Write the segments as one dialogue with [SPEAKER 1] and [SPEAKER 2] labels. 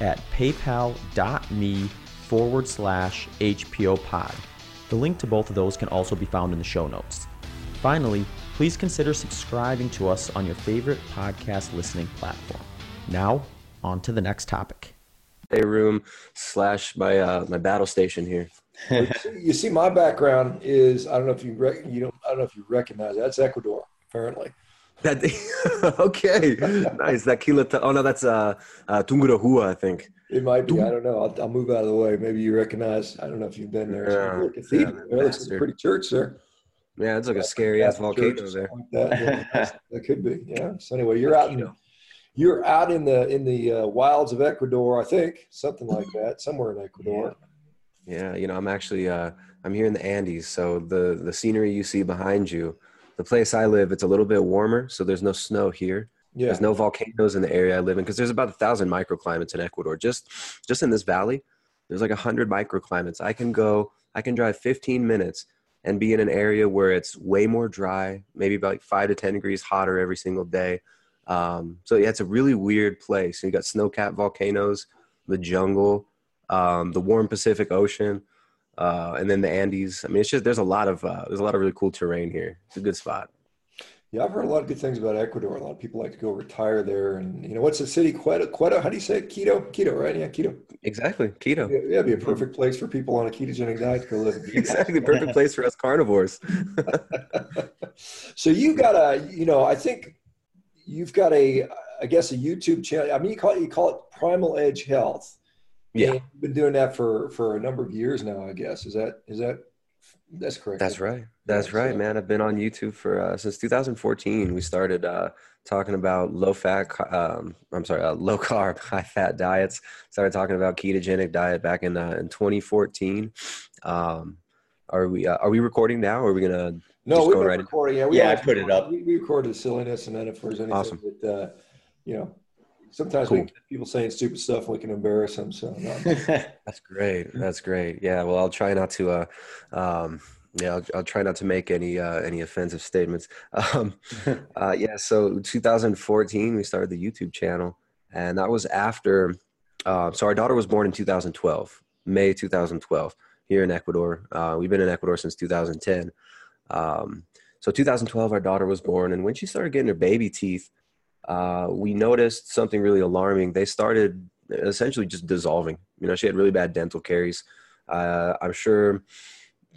[SPEAKER 1] at paypal.me forward slash HPO pod. The link to both of those can also be found in the show notes. Finally, please consider subscribing to us on your favorite podcast listening platform. Now, on to the next topic.
[SPEAKER 2] A room slash my uh, my battle station here.
[SPEAKER 3] you see, my background is I don't know if you rec- you don't I don't know if you recognize that. that's Ecuador apparently.
[SPEAKER 2] That okay, nice. That Kila. Oh no, that's uh, uh Tungurahua, I think.
[SPEAKER 3] It might be. I don't know. I'll, I'll, move out of the way. Maybe you recognize. I don't know if you've been there.
[SPEAKER 2] Yeah,
[SPEAKER 3] it's yeah, it looks like a pretty church there.
[SPEAKER 2] Yeah, it's like a scary ass volcano there.
[SPEAKER 3] Like that. Yeah, that could be. Yeah. So anyway, you're out in you're out in the in the uh, wilds of Ecuador, I think, something like that, somewhere in Ecuador.
[SPEAKER 2] Yeah. yeah, you know, I'm actually uh, I'm here in the Andes, so the the scenery you see behind you the place I live, it's a little bit warmer, so there's no snow here. Yeah. There's no volcanoes in the area I live in because there's about a thousand microclimates in Ecuador. Just just in this valley, there's like a hundred microclimates. I can go, I can drive 15 minutes and be in an area where it's way more dry, maybe about like five to 10 degrees hotter every single day. Um, so yeah, it's a really weird place. You got snow-capped volcanoes, the jungle, um, the warm Pacific Ocean uh, and then the Andes. I mean, it's just there's a lot of uh, there's a lot of really cool terrain here. It's a good spot.
[SPEAKER 3] Yeah, I've heard a lot of good things about Ecuador. A lot of people like to go retire there. And you know, what's the city? Quito? Quito? How do you say it? Quito? Quito, right? Yeah, Quito.
[SPEAKER 2] Exactly, Quito.
[SPEAKER 3] Yeah, yeah, it'd be a perfect place for people on a ketogenic diet to go live.
[SPEAKER 2] exactly, perfect place for us carnivores.
[SPEAKER 3] so you got a, you know, I think you've got a, I guess a YouTube channel. I mean, you call it, you call it Primal Edge Health.
[SPEAKER 2] Yeah, and
[SPEAKER 3] been doing that for for a number of years now. I guess is that is that that's correct.
[SPEAKER 2] That's right. That's yeah, right, so. man. I've been on YouTube for uh, since 2014. We started uh, talking about low fat. Um, I'm sorry, uh, low carb, high fat diets. Started talking about ketogenic diet back in uh, in 2014. Um, are we uh, are we recording now? Or are we gonna?
[SPEAKER 3] No, we're right recording. Yeah, we
[SPEAKER 2] yeah, I put it up.
[SPEAKER 3] We, we recorded the silliness, and then if there's anything awesome. that uh, you know sometimes cool. we people saying stupid stuff and we can embarrass them. So
[SPEAKER 2] that's great. That's great. Yeah. Well, I'll try not to. Uh, um, yeah, I'll, I'll, try not to make any uh, any offensive statements. Um, uh, yeah. So 2014, we started the YouTube channel, and that was after. Uh, so our daughter was born in 2012, May 2012, here in Ecuador. Uh, we've been in Ecuador since 2010. Um, so 2012, our daughter was born, and when she started getting her baby teeth, uh, we noticed something really alarming. They started essentially just dissolving. You know, she had really bad dental caries. Uh, I'm sure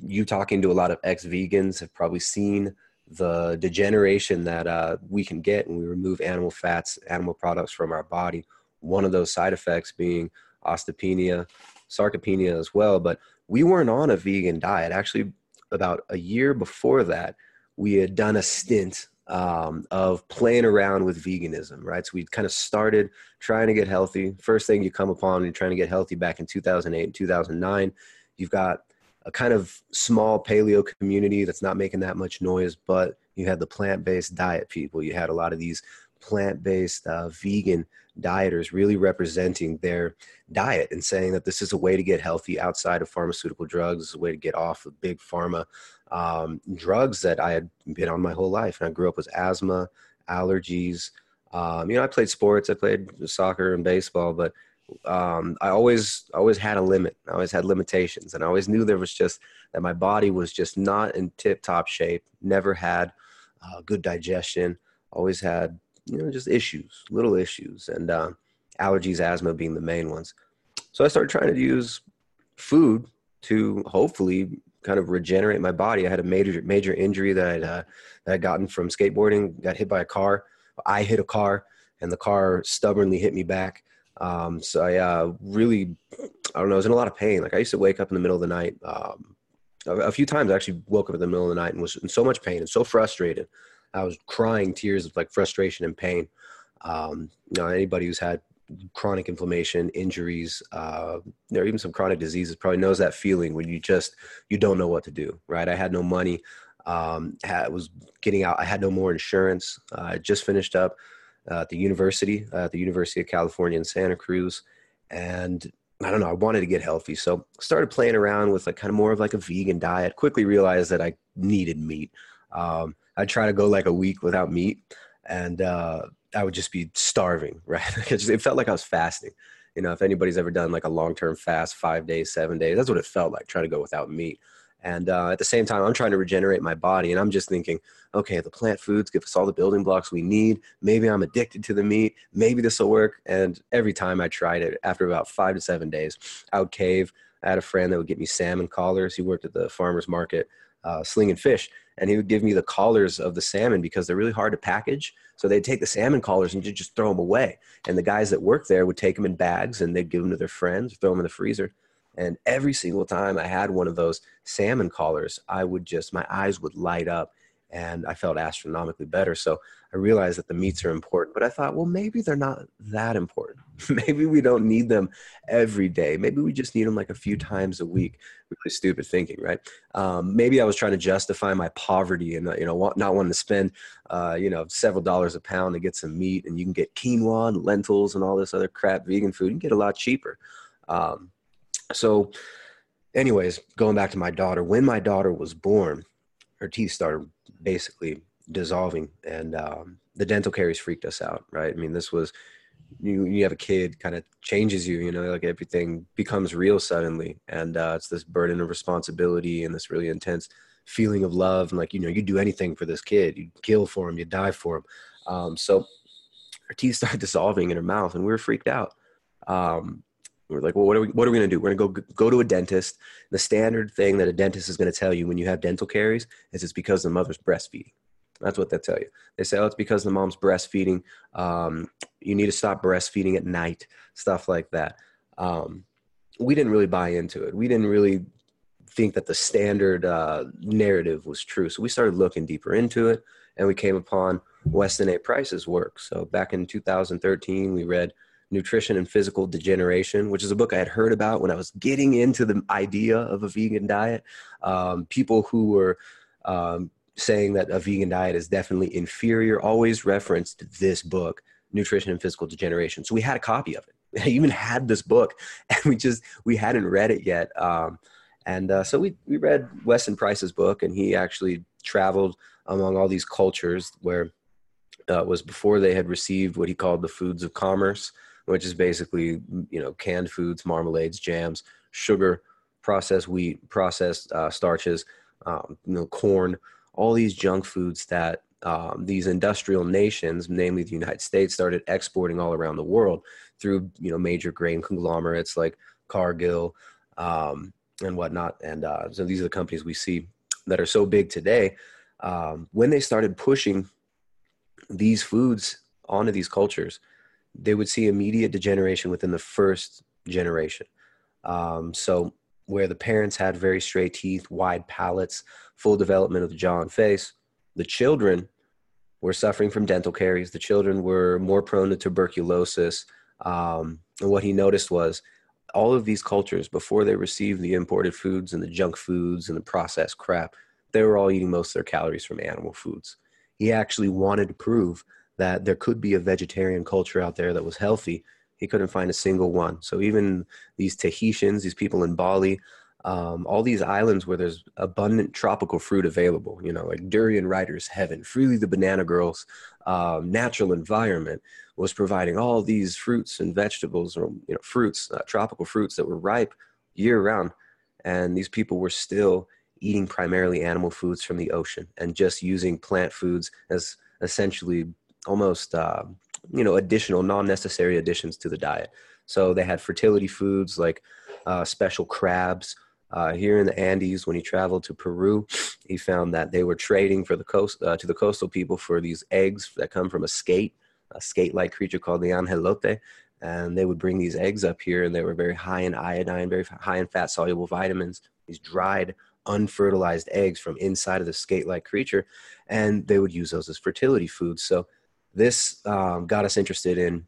[SPEAKER 2] you talking to a lot of ex-vegans have probably seen the degeneration that uh, we can get when we remove animal fats, animal products from our body. One of those side effects being osteopenia, sarcopenia as well. But we weren't on a vegan diet. Actually, about a year before that, we had done a stint um, of playing around with veganism, right? So we kind of started trying to get healthy. First thing you come upon you're trying to get healthy back in 2008 and 2009, you've got a kind of small paleo community that's not making that much noise, but you had the plant based diet people. You had a lot of these plant based uh, vegan dieters really representing their diet and saying that this is a way to get healthy outside of pharmaceutical drugs, a way to get off of big pharma um, drugs that I had been on my whole life. And I grew up with asthma, allergies. Um, you know, I played sports. I played soccer and baseball, but um, I always always had a limit. I always had limitations, and I always knew there was just that my body was just not in tip top shape. Never had uh, good digestion. Always had you know just issues, little issues, and uh, allergies, asthma being the main ones. So I started trying to use food to hopefully kind of regenerate my body. I had a major major injury that I'd, uh, that I'd gotten from skateboarding. Got hit by a car. I hit a car, and the car stubbornly hit me back. Um, so I uh, really, I don't know, I was in a lot of pain. Like I used to wake up in the middle of the night. Um, a, few times I actually woke up in the middle of the night and was in so much pain and so frustrated. I was crying tears of like frustration and pain. Um, you know, anybody who's had chronic inflammation, injuries, uh, or even some chronic diseases, probably knows that feeling when you just you don't know what to do. Right? I had no money. Um, had, was getting out. I had no more insurance. Uh, I just finished up uh, at the university, uh, at the University of California in Santa Cruz, and I don't know. I wanted to get healthy, so started playing around with like kind of more of like a vegan diet. Quickly realized that I needed meat. Um, I'd try to go like a week without meat, and uh, I would just be starving. Right? it, just, it felt like I was fasting. You know, if anybody's ever done like a long term fast, five days, seven days, that's what it felt like trying to go without meat. And uh, at the same time, I'm trying to regenerate my body. And I'm just thinking, okay, the plant foods give us all the building blocks we need. Maybe I'm addicted to the meat. Maybe this will work. And every time I tried it, after about five to seven days, I would cave. I had a friend that would get me salmon collars. He worked at the farmer's market uh, slinging fish. And he would give me the collars of the salmon because they're really hard to package. So they'd take the salmon collars and just throw them away. And the guys that worked there would take them in bags and they'd give them to their friends, throw them in the freezer. And every single time I had one of those salmon collars, I would just, my eyes would light up and I felt astronomically better. So I realized that the meats are important, but I thought, well, maybe they're not that important. maybe we don't need them every day. Maybe we just need them like a few times a week. Really stupid thinking, right? Um, maybe I was trying to justify my poverty and you know not wanting to spend uh, you know several dollars a pound to get some meat, and you can get quinoa and lentils and all this other crap vegan food. You get a lot cheaper. Um, so, anyways, going back to my daughter, when my daughter was born, her teeth started basically dissolving, and um, the dental caries freaked us out. Right? I mean, this was you. You have a kid, kind of changes you. You know, like everything becomes real suddenly, and uh, it's this burden of responsibility and this really intense feeling of love. And like you know, you do anything for this kid. You kill for him. You die for him. Um, so her teeth started dissolving in her mouth, and we were freaked out. Um, we're like, well, what are we, what are we going to do? We're going to go go to a dentist. The standard thing that a dentist is going to tell you when you have dental caries is it's because the mother's breastfeeding. That's what they tell you. They say, oh, it's because the mom's breastfeeding. Um, you need to stop breastfeeding at night, stuff like that. Um, we didn't really buy into it. We didn't really think that the standard uh, narrative was true. So we started looking deeper into it, and we came upon Weston A. Price's work. So back in 2013, we read Nutrition and Physical Degeneration, which is a book I had heard about when I was getting into the idea of a vegan diet. Um, people who were um, saying that a vegan diet is definitely inferior always referenced this book, Nutrition and Physical Degeneration. So we had a copy of it. I even had this book, and we just we hadn't read it yet. Um, and uh, so we we read Weston Price's book, and he actually traveled among all these cultures where uh, was before they had received what he called the foods of commerce which is basically you know canned foods, marmalades, jams, sugar, processed wheat, processed uh, starches, um, you know corn, all these junk foods that um, these industrial nations, namely the United States, started exporting all around the world through you know major grain conglomerates like Cargill um, and whatnot. And uh, so these are the companies we see that are so big today. Um, when they started pushing these foods onto these cultures, they would see immediate degeneration within the first generation. Um, so, where the parents had very straight teeth, wide palates, full development of the jaw and face, the children were suffering from dental caries. The children were more prone to tuberculosis. Um, and what he noticed was all of these cultures, before they received the imported foods and the junk foods and the processed crap, they were all eating most of their calories from animal foods. He actually wanted to prove that there could be a vegetarian culture out there that was healthy. He couldn't find a single one. So even these Tahitians, these people in Bali, um, all these islands where there's abundant tropical fruit available, you know, like Durianrider's heaven, Freelee the banana girls, um, natural environment was providing all these fruits and vegetables or you know fruits, uh, tropical fruits that were ripe year round, and these people were still eating primarily animal foods from the ocean and just using plant foods as essentially almost uh, you know additional non-necessary additions to the diet. So they had fertility foods like uh, special crabs uh, here in the andes when he traveled to peru he found that they were trading for the coast uh, to the coastal people for these eggs that come from a skate a skate-like creature called the angelote. And they would bring these eggs up here and they were very high in iodine very high in fat soluble vitamins these dried unfertilized eggs from inside of the skate-like creature. And they would use those as fertility foods. So this um, got us interested in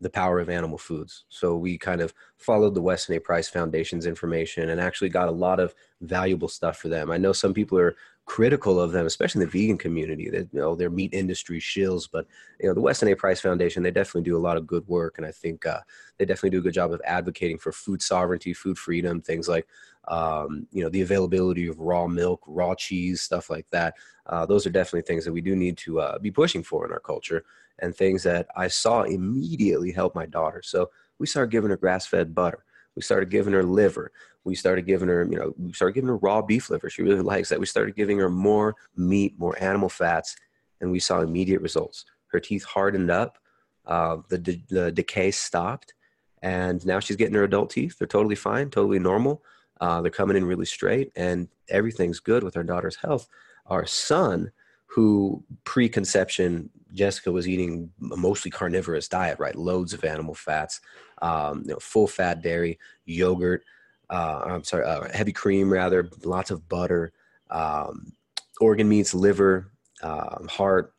[SPEAKER 2] the power of animal foods. So we kind of followed the Weston A. Price Foundation's information and actually got a lot of valuable stuff for them. I know some people are critical of them, especially in the vegan community. That you know their meat industry shills, but you know the Weston A. Price Foundation they definitely do a lot of good work, and I think uh, they definitely do a good job of advocating for food sovereignty, food freedom, things like um, you know the availability of raw milk, raw cheese, stuff like that. Uh, those are definitely things that we do need to uh, be pushing for in our culture, and things that I saw immediately help my daughter. So we started giving her grass-fed butter. We started giving her liver. We started giving her, you know, we started giving her raw beef liver. She really likes that. We started giving her more meat, more animal fats, and we saw immediate results. Her teeth hardened up, uh, the, de- the decay stopped, and now she's getting her adult teeth. They're totally fine, totally normal. Uh, they're coming in really straight, and everything's good with our daughter's health. Our son, who pre-conception Jessica was eating a mostly carnivorous diet, right? Loads of animal fats, um, you know, full fat dairy, yogurt, uh, I'm sorry, uh, heavy cream rather, lots of butter, um, organ meats, liver, um, heart,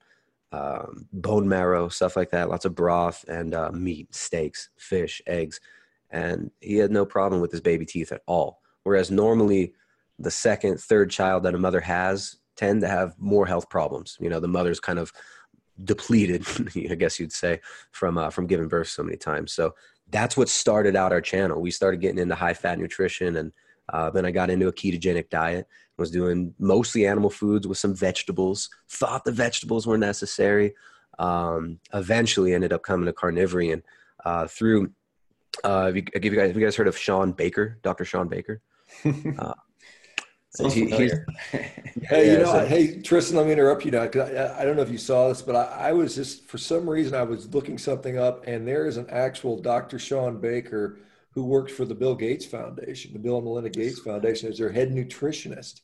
[SPEAKER 2] um, bone marrow, stuff like that. Lots of broth and uh, meat, steaks, fish, eggs, and he had no problem with his baby teeth at all. Whereas normally, the second, third child that a mother has tend to have more health problems. You know, the mother's kind of depleted, I guess you'd say, from uh, from giving birth so many times. So that's what started out our channel. We started getting into high fat nutrition, and uh, then I got into a ketogenic diet. Was doing mostly animal foods with some vegetables. Thought the vegetables were necessary. Um, eventually, ended up coming to carnivore and uh, through. Uh, have you, have you guys have you guys heard of Shawn Baker, Dr. Shawn Baker? Uh,
[SPEAKER 3] he, hey, you know, hey Tristan, let me interrupt you now because I, I, don't know if you saw this, but I, I, was just for some reason I was looking something up, and there is an actual Dr. Shawn Baker who works for the Bill Gates Foundation, the Bill and Melinda Gates Foundation, as their head nutritionist,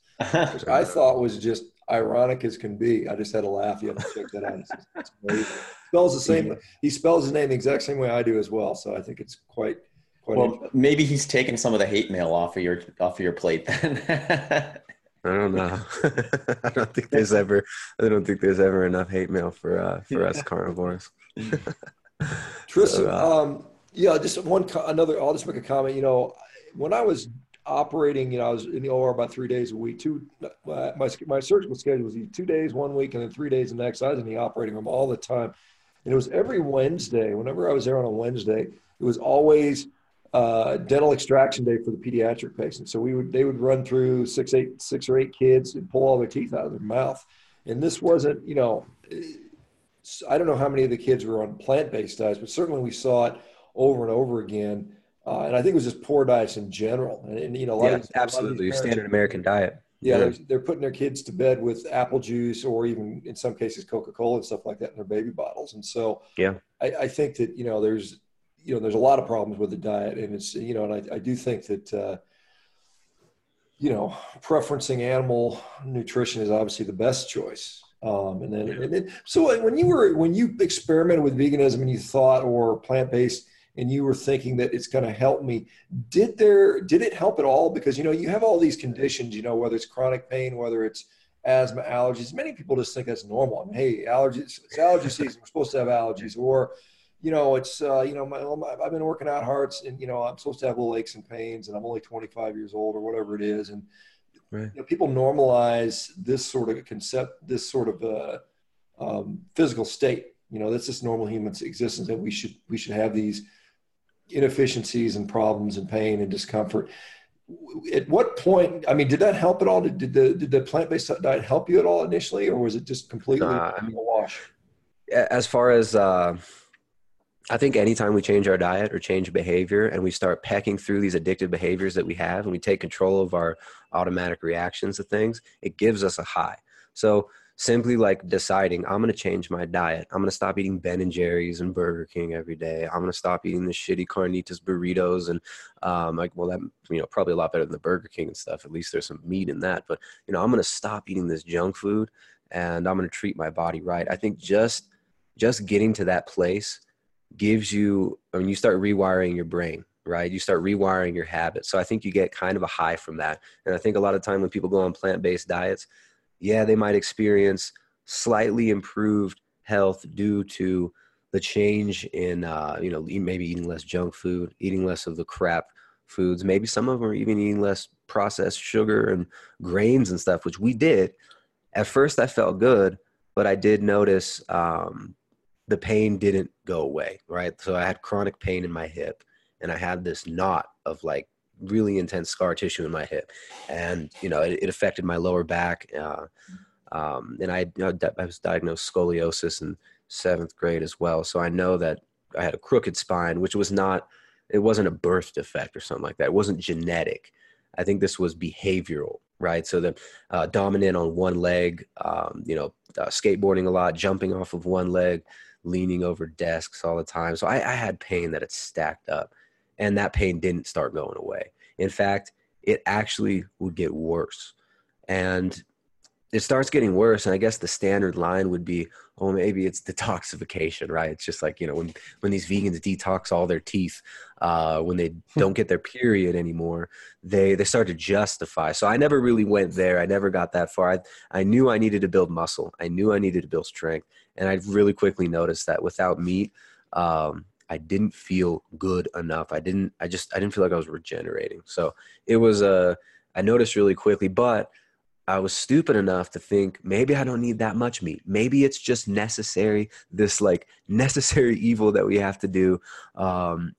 [SPEAKER 3] which I thought was just ironic as can be. I just had a laugh. You have to check that out. It's, it's amazing. Spells the same. He spells his name the exact same way I do as well. So I think it's quite
[SPEAKER 4] well, maybe he's taking some of the hate mail off of your off of your plate then.
[SPEAKER 2] I don't know. I don't think there's ever. I don't think there's ever enough hate mail for uh, for us carnivores.
[SPEAKER 3] Tristan, so, uh, um, yeah, just one another. I'll just make a comment. You know, when I was operating, you know, I was in the OR about three days a week. Two, my my surgical schedule was two days one week and then three days the next. I was in the operating room all the time, and it was every Wednesday. Whenever I was there on a Wednesday, it was always uh, dental extraction day for the pediatric patients. So we would they would run through six, eight, six or eight kids and pull all their teeth out of their mouth. And this wasn't, you know, I don't know how many of the kids were on plant-based diets, but certainly we saw it over and over again. Uh, and I think it was just poor diets in general. And, and you know,
[SPEAKER 2] yeah, of, absolutely, standard American diet.
[SPEAKER 3] Yeah, yeah. They're, they're, putting their kids to bed with apple juice or even in some cases Coca Cola and stuff like that in their baby bottles. And so,
[SPEAKER 2] yeah,
[SPEAKER 3] I, I think that you know there's you know, there's a lot of problems with the diet, and it's you know, and I, I do think that uh, you know, preferencing animal nutrition is obviously the best choice. Um, and then, and then, so when you were when you experimented with veganism and you thought or plant based, and you were thinking that it's going to help me, did there did it help at all? Because you know you have all these conditions, you know, whether it's chronic pain, whether it's asthma, allergies. Many people just think that's normal. I mean, hey, allergies, it's allergy season. We're supposed to have allergies, or you know, it's uh, you know, my, I've been working out hard, and you know, I'm supposed to have little aches and pains, and I'm only 25 years old or whatever it is, and right. you know, people normalize this sort of concept, this sort of uh, um, physical state. You know, that's just normal human existence, that we should we should have these inefficiencies and problems and pain and discomfort. At what point? I mean, did that help at all? Did, did the did the plant based diet help you at all initially, or was it just completely uh, a wash?
[SPEAKER 2] As far as uh, I think anytime we change our diet or change behavior and we start pecking through these addictive behaviors that we have and we take control of our automatic reactions to things, it gives us a high. So simply like deciding I'm going to change my diet. I'm going to stop eating Ben and Jerry's and Burger King every day. I'm going to stop eating the shitty carnitas burritos and um, like well that you know probably a lot better than the Burger King and stuff. At least there's some meat in that. But you know I'm going to stop eating this junk food and I'm going to treat my body right. I think just just getting to that place gives you I mean you start rewiring your brain right you start rewiring your habits so i think you get kind of a high from that and i think a lot of time when people go on plant-based diets yeah they might experience slightly improved health due to the change in uh, you know maybe eating less junk food, eating less of the crap foods. Maybe some of them are even eating less processed sugar and grains and stuff, which we did. At first, I felt good, but I did notice um, the pain didn't go away. Right, so I had chronic pain in my hip, and I had this knot of like really intense scar tissue in my hip, and you know it, it affected my lower back. Uh, um, and I, you know, I was diagnosed scoliosis in seventh grade as well. So I know that I had a crooked spine, which was not, it wasn't a birth defect or something like that. It wasn't genetic. I think this was behavioral, right? So the uh, dominant on one leg, um, you know, uh, skateboarding a lot, jumping off of one leg, leaning over desks all the time. So I, I had pain that had stacked up, and that pain didn't start going away. In fact, it actually would get worse. And it starts getting worse and i guess the standard line would be oh maybe it's detoxification right it's just like you know when when these vegans detox all their teeth uh, when they don't get their period anymore they they start to justify so i never really went there i never got that far i, I knew i needed to build muscle i knew i needed to build strength and i really quickly noticed that without meat um, i didn't feel good enough i didn't i just i didn't feel like i was regenerating so it was a uh, i noticed really quickly but I was stupid enough to think maybe I don't need that much meat. Maybe it's just necessary, this like necessary evil that we have to do um,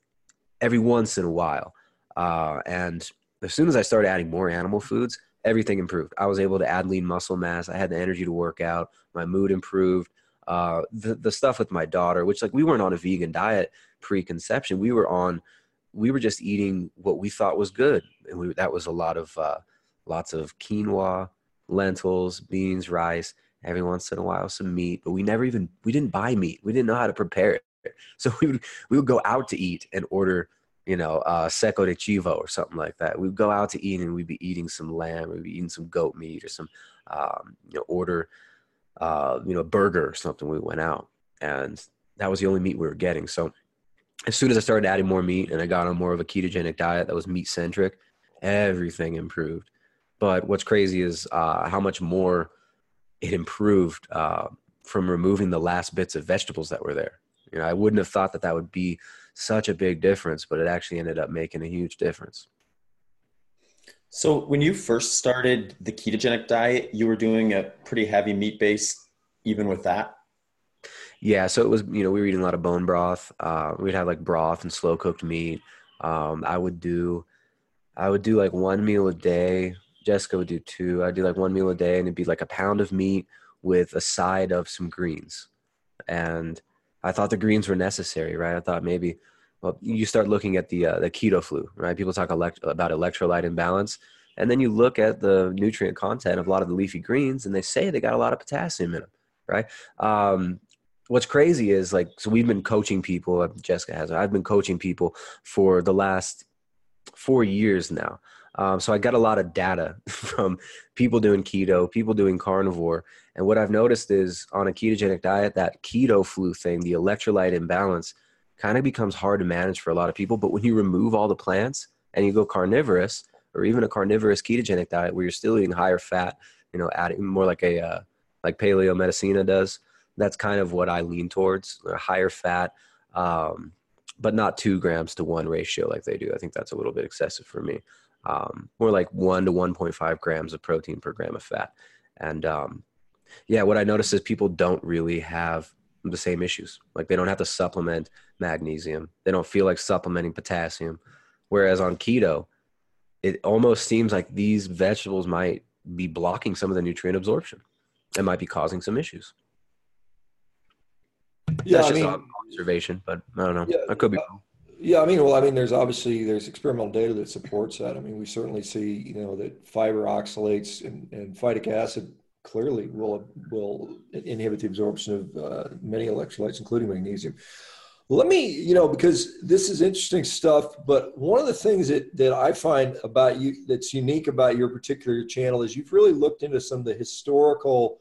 [SPEAKER 2] every once in a while. Uh, and as soon as I started adding more animal foods, everything improved. I was able to add lean muscle mass. I had the energy to work out. My mood improved. Uh, the the stuff with my daughter, which like we weren't on a vegan diet pre-conception. We were on, we were just eating what we thought was good, and we that was a lot of uh, lots of quinoa, lentils, beans, rice, every once in a while some meat, but we never even we didn't buy meat. We didn't know how to prepare it. So we would we would go out to eat and order, you know, uh, seco de chivo or something like that. We'd go out to eat and we'd be eating some lamb, we'd be eating some goat meat or some, um, you know, order, uh, you know, burger or something. We went out and that was the only meat we were getting. So as soon as I started adding more meat and I got on more of a ketogenic diet that was meat centric, everything improved. But what's crazy is uh, how much more it improved uh, from removing the last bits of vegetables that were there. You know, I wouldn't have thought that that would be such a big difference, but it actually ended up making a huge difference.
[SPEAKER 4] So, when you first started the ketogenic diet, you were doing a pretty heavy meat base, even with that.
[SPEAKER 2] Yeah, so it was you know we were eating a lot of bone broth. Uh, we'd have like broth and slow cooked meat. Um, I would do, I would do like one meal a day Jessica would do two. I'd do like one meal a day, and it'd be like a pound of meat with a side of some greens. And I thought the greens were necessary, right? I thought maybe, well, you start looking at the uh, the keto flu, right? People talk elect- about electrolyte imbalance, and then you look at the nutrient content of a lot of the leafy greens, and they say they got a lot of potassium in them, right? Um, what's crazy is like, so we've been coaching people. Jessica has. I've been coaching people for the last four years now um, so I got a lot of data from people doing keto, people doing carnivore. And what I've noticed is on a ketogenic diet, that keto flu thing, the electrolyte imbalance, kind of becomes hard to manage for a lot of people. But when you remove all the plants and you go carnivorous, or even a carnivorous ketogenic diet where you're still eating higher fat, you know, adding more like a uh, like Paleomedicina does, that's kind of what I lean towards, higher fat, um, but not two grams to one ratio like they do. I think that's a little bit excessive for me um, more like one to 1.5 grams of protein per gram of fat. And um, yeah, what I notice is people don't really have the same issues. Like they don't have to supplement magnesium, they don't feel like supplementing potassium. Whereas on keto, it almost seems like these vegetables might be blocking some of the nutrient absorption. It might be causing some issues. Yeah, That's I just mean, observation, but I don't know. Yeah, I could be uh, wrong.
[SPEAKER 3] Yeah, I mean, well, I mean, there's obviously there's experimental data that supports that. I mean, we certainly see, you know, that fiber oxalates and, and phytic acid clearly will will inhibit the absorption of uh, many electrolytes, including magnesium. Let me, you know, because this is interesting stuff. But one of the things that that I find about you that's unique about your particular channel is you've really looked into some of the historical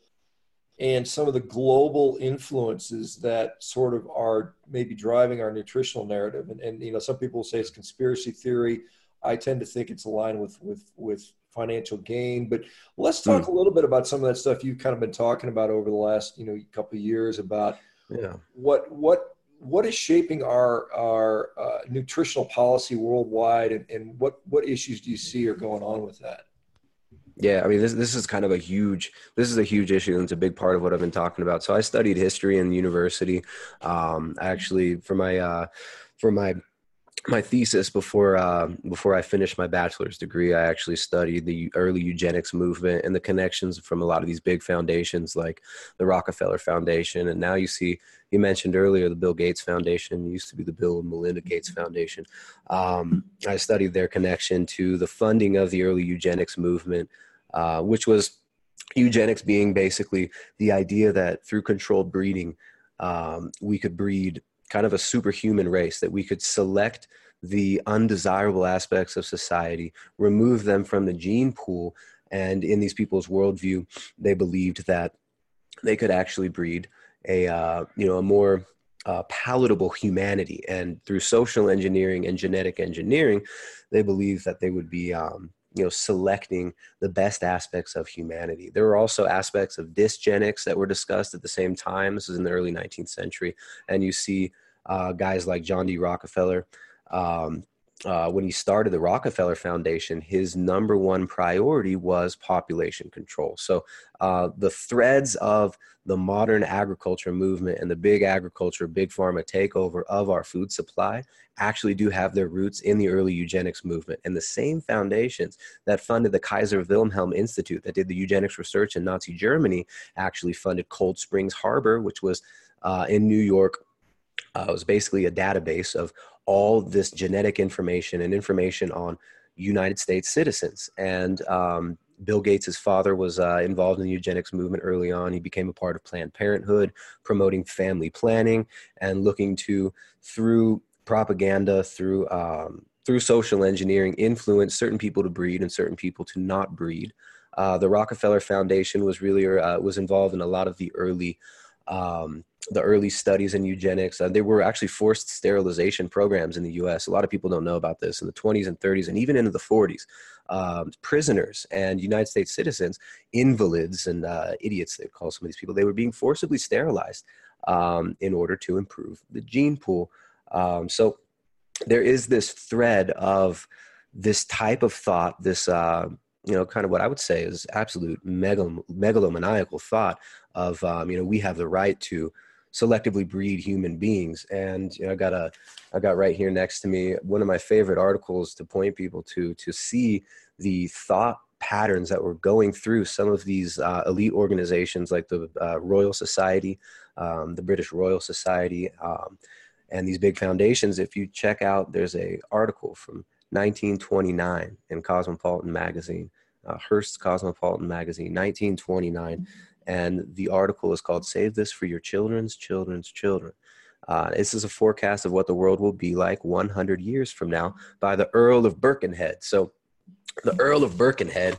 [SPEAKER 3] and some of the global influences that sort of are maybe driving our nutritional narrative. And, and you know, some people say it's conspiracy theory. I tend to think it's aligned with with with financial gain. But let's talk mm. a little bit about some of that stuff you've kind of been talking about over the last you know couple of years about
[SPEAKER 2] yeah
[SPEAKER 3] what what what is shaping our our uh, nutritional policy worldwide, and, and what what issues do you see are going on with that?
[SPEAKER 2] Yeah, I mean this this is kind of a huge this is a huge issue and it's a big part of what I've been talking about. So I studied history in university. Um, actually, for my uh, for my my thesis before uh, before I finished my bachelor's degree, I actually studied the early eugenics movement and the connections from a lot of these big foundations like the Rockefeller Foundation, and now you see you mentioned earlier the Bill Gates Foundation used to be the Bill and Melinda Gates Foundation. Um, I studied their connection to the funding of the early eugenics movement, uh, which was eugenics being basically the idea that through controlled breeding um, we could breed kind of a superhuman race that we could select the undesirable aspects of society, remove them from the gene pool. And in these people's worldview, they believed that they could actually breed a uh, you know a more uh, palatable humanity. And through social engineering and genetic engineering, they believed that they would be um, you know selecting the best aspects of humanity. There were also aspects of dysgenics that were discussed at the same time. This is in the early 19th century. And you see uh, guys like john d. Rockefeller um, uh, when he started the Rockefeller Foundation, his number one priority was population control. So uh, the threads of the modern agriculture movement and the big agriculture, big pharma takeover of our food supply actually do have their roots in the early eugenics movement. And the same foundations that funded the Kaiser Wilhelm Institute that did the eugenics research in Nazi Germany actually funded Cold Springs Harbor, which was uh, in New York. Uh, it was basically a database of all this genetic information and information on United States citizens. And um, Bill Gates' father was uh, involved in the eugenics movement early on. He became a part of Planned Parenthood, promoting family planning and looking to, through propaganda, through um, through social engineering, influence certain people to breed and certain people to not breed. Uh, the Rockefeller Foundation was really uh, was involved in a lot of the early um, the early studies in eugenics. Uh, they were actually forced sterilization programs in the U.S. A lot of people don't know about this in the 20s and 30s and even into the 40s. Um, prisoners and United States citizens, invalids and uh, idiots, they call some of these people, they were being forcibly sterilized um, in order to improve the gene pool. Um, so there is this thread of this type of thought, this uh, you know, kind of what I would say is absolute megal- megalomaniacal thought of, um, you know, we have the right to selectively breed human beings. And you know, I got a, I got right here next to me one of my favorite articles to point people to to see the thought patterns that were going through some of these uh, elite organizations like the uh, Royal Society, um, the British Royal Society, um, and these big foundations. If you check out, there's a article from 1929 in Cosmopolitan magazine, uh, Hearst's Cosmopolitan magazine, 1929 and the article is called Save This for Your Children's Children's Children. Uh, this is a forecast of what the world will be like 100 years from now by the Earl of Birkenhead. So, the Earl of Birkenhead,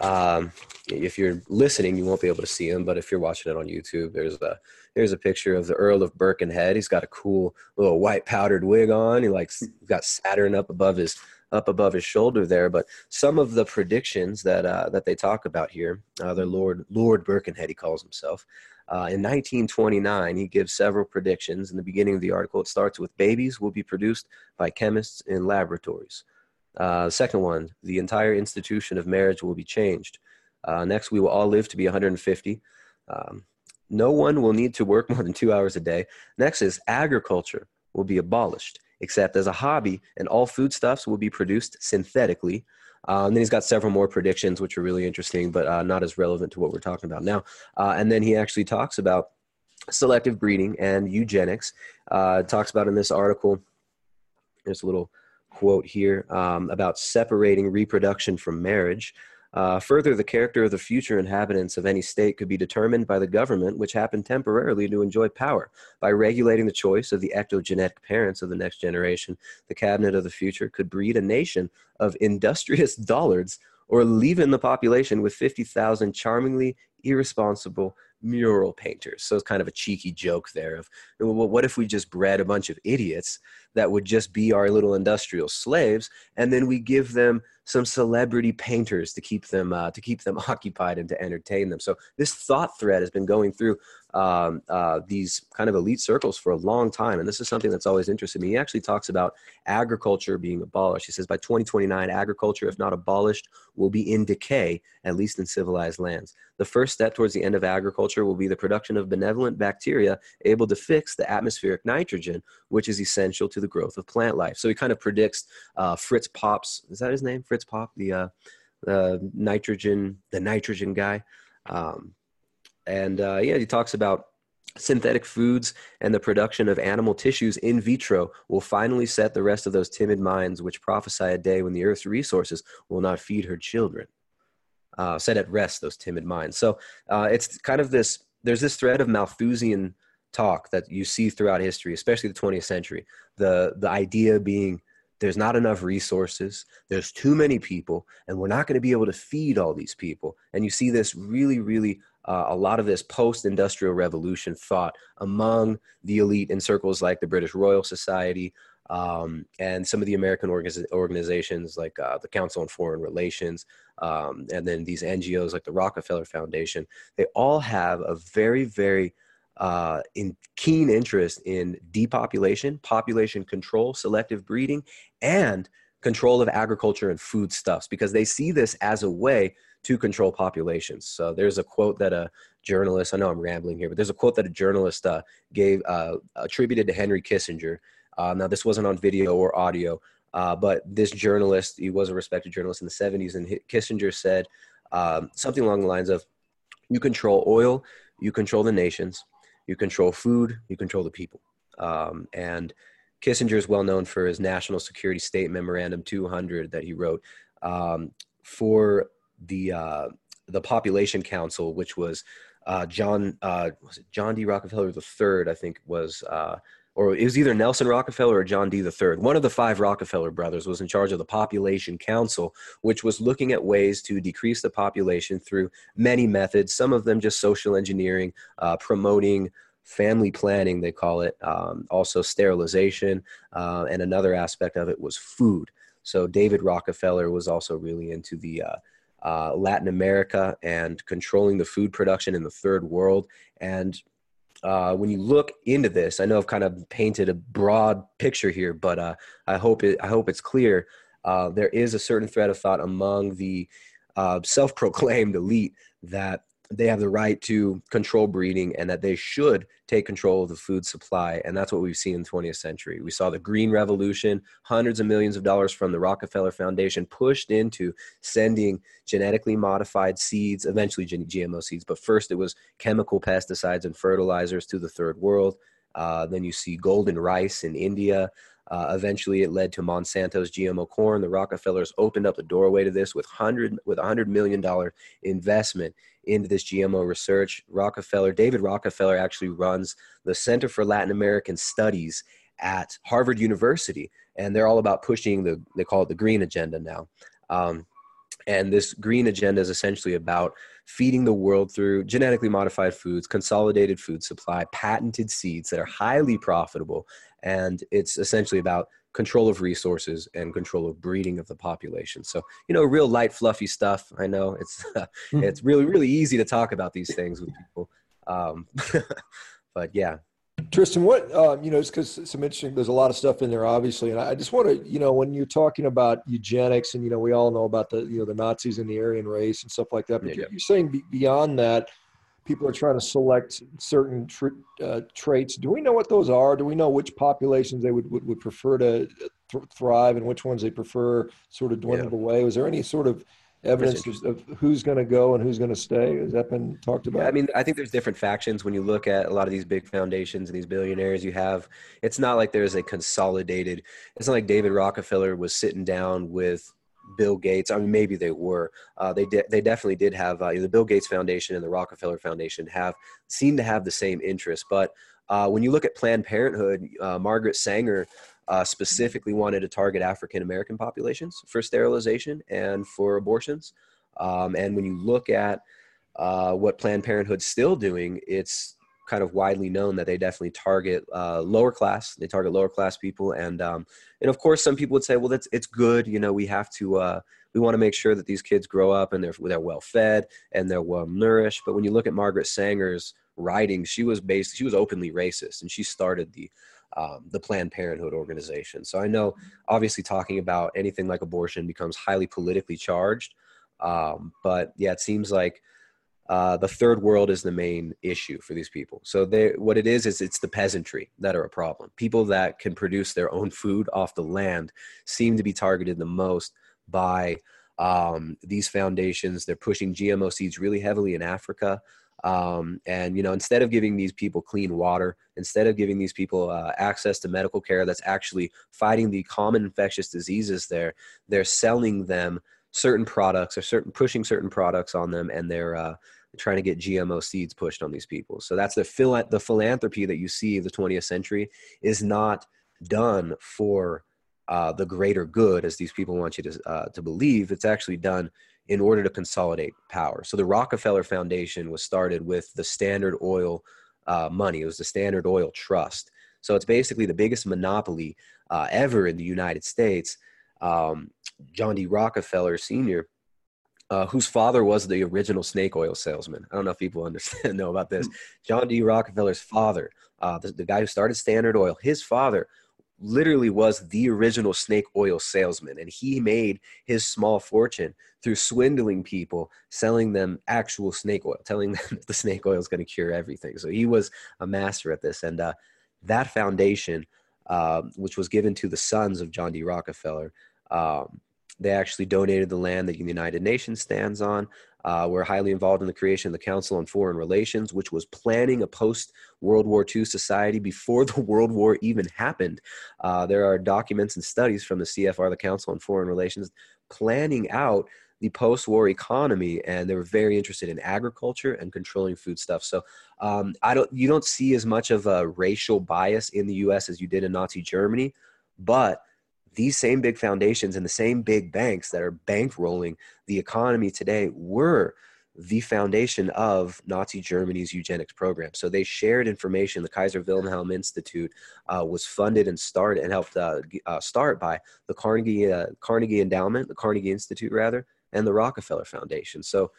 [SPEAKER 2] um, if you're listening, you won't be able to see him, but if you're watching it on YouTube, there's a there's a picture of the Earl of Birkenhead. He's got a cool little white powdered wig on. He likes got Saturn up above his up above his shoulder there. But some of the predictions that uh, that they talk about here, uh, the Lord Lord Birkenhead, he calls himself. Uh, in 1929, he gives several predictions. In the beginning of the article, it starts with babies will be produced by chemists in laboratories. Uh, second one, the entire institution of marriage will be changed. Uh, next, we will all live to be 150. Um, no one will need to work more than two hours a day. Next is agriculture will be abolished except as a hobby, and all foodstuffs will be produced synthetically. Uh, and then he's got several more predictions, which are really interesting, but uh, not as relevant to what we're talking about now. Uh, and then he actually talks about selective breeding and eugenics. Uh, talks about in this article, there's a little quote here um, about separating reproduction from marriage. Uh, further, the character of the future inhabitants of any state could be determined by the government, which happened temporarily to enjoy power. By regulating the choice of the ectogenetic parents of the next generation, the cabinet of the future could breed a nation of industrious dullards or leaven the population with 50,000 charmingly irresponsible mural painters. So it's kind of a cheeky joke there of, well, what if we just bred a bunch of idiots that would just be our little industrial slaves, and then we give them some celebrity painters to keep them uh, to keep them occupied and to entertain them. So this thought thread has been going through um, uh, these kind of elite circles for a long time, and this is something that's always interested me. He actually talks about agriculture being abolished. He says by 2029, agriculture, if not abolished, will be in decay, at least in civilized lands. The first step towards the end of agriculture will be the production of benevolent bacteria able to fix the atmospheric nitrogen, which is essential to the growth of plant life. So he kind of predicts uh, Fritz Pops. Is that his name? Fritz Pop, the uh, the nitrogen, the nitrogen guy. Um, and uh, yeah, he talks about synthetic foods and the production of animal tissues in vitro will finally set the rest of those timid minds which prophesy a day when the earth's resources will not feed her children. Uh, set at rest those timid minds. So uh, it's kind of this. There's this thread of Malthusian talk that you see throughout history, especially the 20th century. The the idea being there's not enough resources, there's too many people, and we're not going to be able to feed all these people. And you see this really, really uh, a lot of this post-industrial revolution thought among the elite in circles like the British Royal Society. Um, and some of the American organizations like uh, the Council on Foreign Relations, um, and then these NGOs like the Rockefeller Foundation, they all have a very, very uh, in keen interest in depopulation, population control, selective breeding, and control of agriculture and foodstuffs because they see this as a way to control populations. So there's a quote that a journalist, I know I'm rambling here, but there's a quote that a journalist uh, gave uh, attributed to Henry Kissinger. Uh, now, this wasn't on video or audio, uh, but this journalist, he was a respected journalist in the 70s, and Kissinger said um, something along the lines of, You control oil, you control the nations, you control food, you control the people. Um, and Kissinger is well known for his National Security State Memorandum 200 that he wrote um, for the uh, the Population Council, which was uh, John uh, was John D. Rockefeller III, I think was uh, or it was either Nelson Rockefeller or John D. III. One of the five Rockefeller brothers was in charge of the Population Council, which was looking at ways to decrease the population through many methods, some of them just social engineering, uh, promoting family planning, they call it, um, also sterilization, uh, and another aspect of it was food. So David Rockefeller was also really into the uh, uh, Latin America and controlling the food production in the third world. And uh, when you look into this, I know I've kind of painted a broad picture here, but uh, I hope it, I hope it's clear. Uh, there is a certain thread of thought among the uh, self-proclaimed elite that they have the right to control breeding and that they should take control of the food supply. And that's what we've seen in the 20th century. We saw the Green Revolution, hundreds of millions of dollars from the Rockefeller Foundation pushed into sending genetically modified seeds, eventually GMO seeds, but first it was chemical pesticides and fertilizers to the third world. Uh, then you see golden rice in India. Uh, eventually, it led to Monsanto's GMO corn. The Rockefellers opened up the doorway to this with hundred with a hundred million dollar investment into this GMO research. Rockefeller, David Rockefeller, actually runs the Center for Latin American Studies at Harvard University, and they're all about pushing the they call it the green agenda now. Um, and this green agenda is essentially about feeding the world through genetically modified foods, consolidated food supply, patented seeds that are highly profitable. And it's essentially about control of resources and control of breeding of the population. So, you know, real light, fluffy stuff. I know it's, uh, it's really, really easy to talk about these things with people. Um, but yeah,
[SPEAKER 3] Tristan, what um, you know, it's because some interesting. There's a lot of stuff in there, obviously, and I just want to, you know, when you're talking about eugenics, and you know, we all know about the, you know, the Nazis and the Aryan race and stuff like that. But yeah, you're, yeah. you're, saying beyond that, people are trying to select certain uh, traits. Do we know what those are? Do we know which populations they would would, would prefer to th- thrive, and which ones they prefer sort of dwindled yeah. away? Was there any sort of evidence of who's going to go and who's going to stay? Has that been talked about?
[SPEAKER 2] Yeah, I mean, I think there's different factions when you look at a lot of these big foundations and these billionaires. You have, it's not like there's a consolidated. It's not like David Rockefeller was sitting down with Bill Gates. I mean, maybe they were. Uh, they de- they definitely did have uh, the Bill Gates Foundation and the Rockefeller Foundation have seem to have the same interest. But uh, when you look at Planned Parenthood, uh, Margaret Sanger uh, specifically wanted to target African American populations for sterilization and for abortions. Um, and when you look at uh, what Planned Parenthood's still doing, it's kind of widely known that they definitely target uh, lower class. They target lower class people, and um, and of course, some people would say, well, that's it's good. You know, we have to uh, we want to make sure that these kids grow up and they're they're well fed and they're well nourished. But when you look at Margaret Sanger's writing, she was based she was openly racist, and she started the um, the Planned Parenthood organization. So I know, obviously, talking about anything like abortion becomes highly politically charged. Um, but yeah, it seems like uh, the third world is the main issue for these people. So they, what it is is it's the peasantry that are a problem. People that can produce their own food off the land seem to be targeted the most by um, these foundations. They're pushing GMO seeds really heavily in Africa. Um, and you know, instead of giving these people clean water, instead of giving these people uh, access to medical care that's actually fighting the common infectious diseases, there, they're selling them certain products or certain pushing certain products on them, and they're uh, trying to get GMO seeds pushed on these people. So that's the phil- the philanthropy that you see of the 20th century is not done for uh, the greater good, as these people want you to uh, to believe. It's actually done in order to consolidate power. So the Rockefeller Foundation was started with the Standard Oil uh, money. It was the Standard Oil Trust. So it's basically the biggest monopoly uh, ever in the United States. Um, John D. Rockefeller Sr uh, whose father was the original snake oil salesman. I don't know if people understand know about this. John D. Rockefeller's father, uh, the, the, guy who started Standard Oil, his father literally was the original snake oil salesman, and he made his small fortune through swindling people, selling them actual snake oil, telling them the snake oil is going to cure everything. So he was a master at this, and uh, that foundation, uh, which was given to the sons of John D. Rockefeller. Um, they actually donated the land that the United Nations stands on. Uh, we're highly involved in the creation of the Council on Foreign Relations, which was planning a post World War II society before the World War even happened. Uh, there are documents and studies from the CFR, the Council on Foreign Relations, planning out the post-war economy, and they were very interested in agriculture and controlling food stuff. So um, I don't, you don't see as much of a racial bias in the U.S. as you did in Nazi Germany, but these same big foundations and the same big banks that are bankrolling the economy today were the foundation of Nazi Germany's eugenics program. So they shared information. The Kaiser Wilhelm Institute uh, was funded and started and helped uh, uh, start by the Carnegie uh, Carnegie Endowment, the Carnegie Institute rather, and the Rockefeller Foundation. So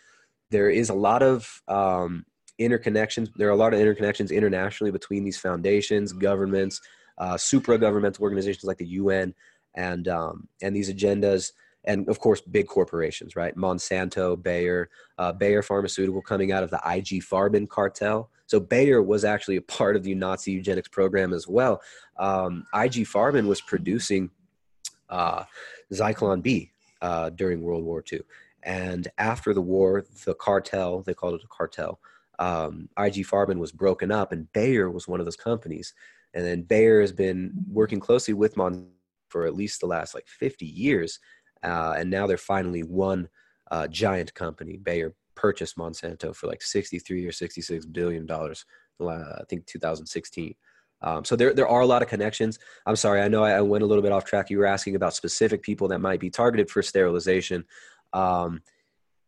[SPEAKER 2] there is a lot of um, interconnections. There are a lot of interconnections internationally between these foundations, governments, uh, supra governmental organizations like the UN and um, and these agendas and of course big corporations right? Monsanto bayer uh, bayer pharmaceutical coming out of the ig farben cartel. So bayer was actually a part of the nazi eugenics program as well. Um, ig farben was producing uh, zyklon b uh, during world war ii and after the war the cartel they called it a cartel um, ig farben was broken up and bayer was one of those companies. And then bayer has been working closely with monsanto for at least the last like 50 years. Uh, and now they're finally one uh, giant company. Bayer purchased Monsanto for like 63 or 66 billion dollars. I think 2016. Um, so there, there are a lot of connections. I'm sorry, I know I, I, went a little bit off track. You were asking about specific people that might be targeted for sterilization. Um,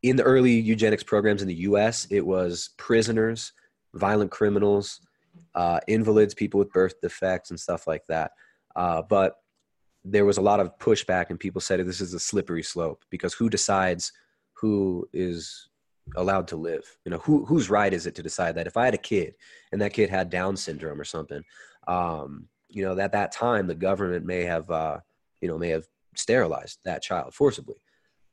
[SPEAKER 2] in the early eugenics programs in the U.S., it was prisoners, violent criminals, uh, invalids, people with birth defects, and stuff like that. Uh, but there was a lot of pushback and people said this is a slippery slope because who decides who is allowed to live? You know who whose right is it to decide that? If i had a kid and that kid had down syndrome or something um, you know at that time the government may have uh, you know may have sterilized that child forcibly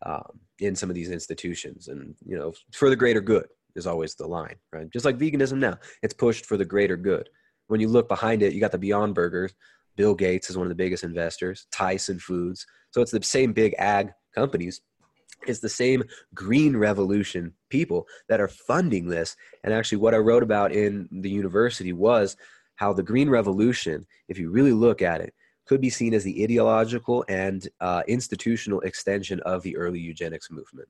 [SPEAKER 2] um, in some of these institutions. And you know for the greater good is always the line right? Just like veganism now it's pushed for the greater good. When you look behind it you got the beyond burgers Bill Gates is one of the biggest investors, Tyson Foods. So it's the same big ag companies. It's the same green revolution people that are funding this. And actually, what I wrote about in the university was how the green revolution, if you really look at it, could be seen as the ideological and uh, institutional extension of the early eugenics movement.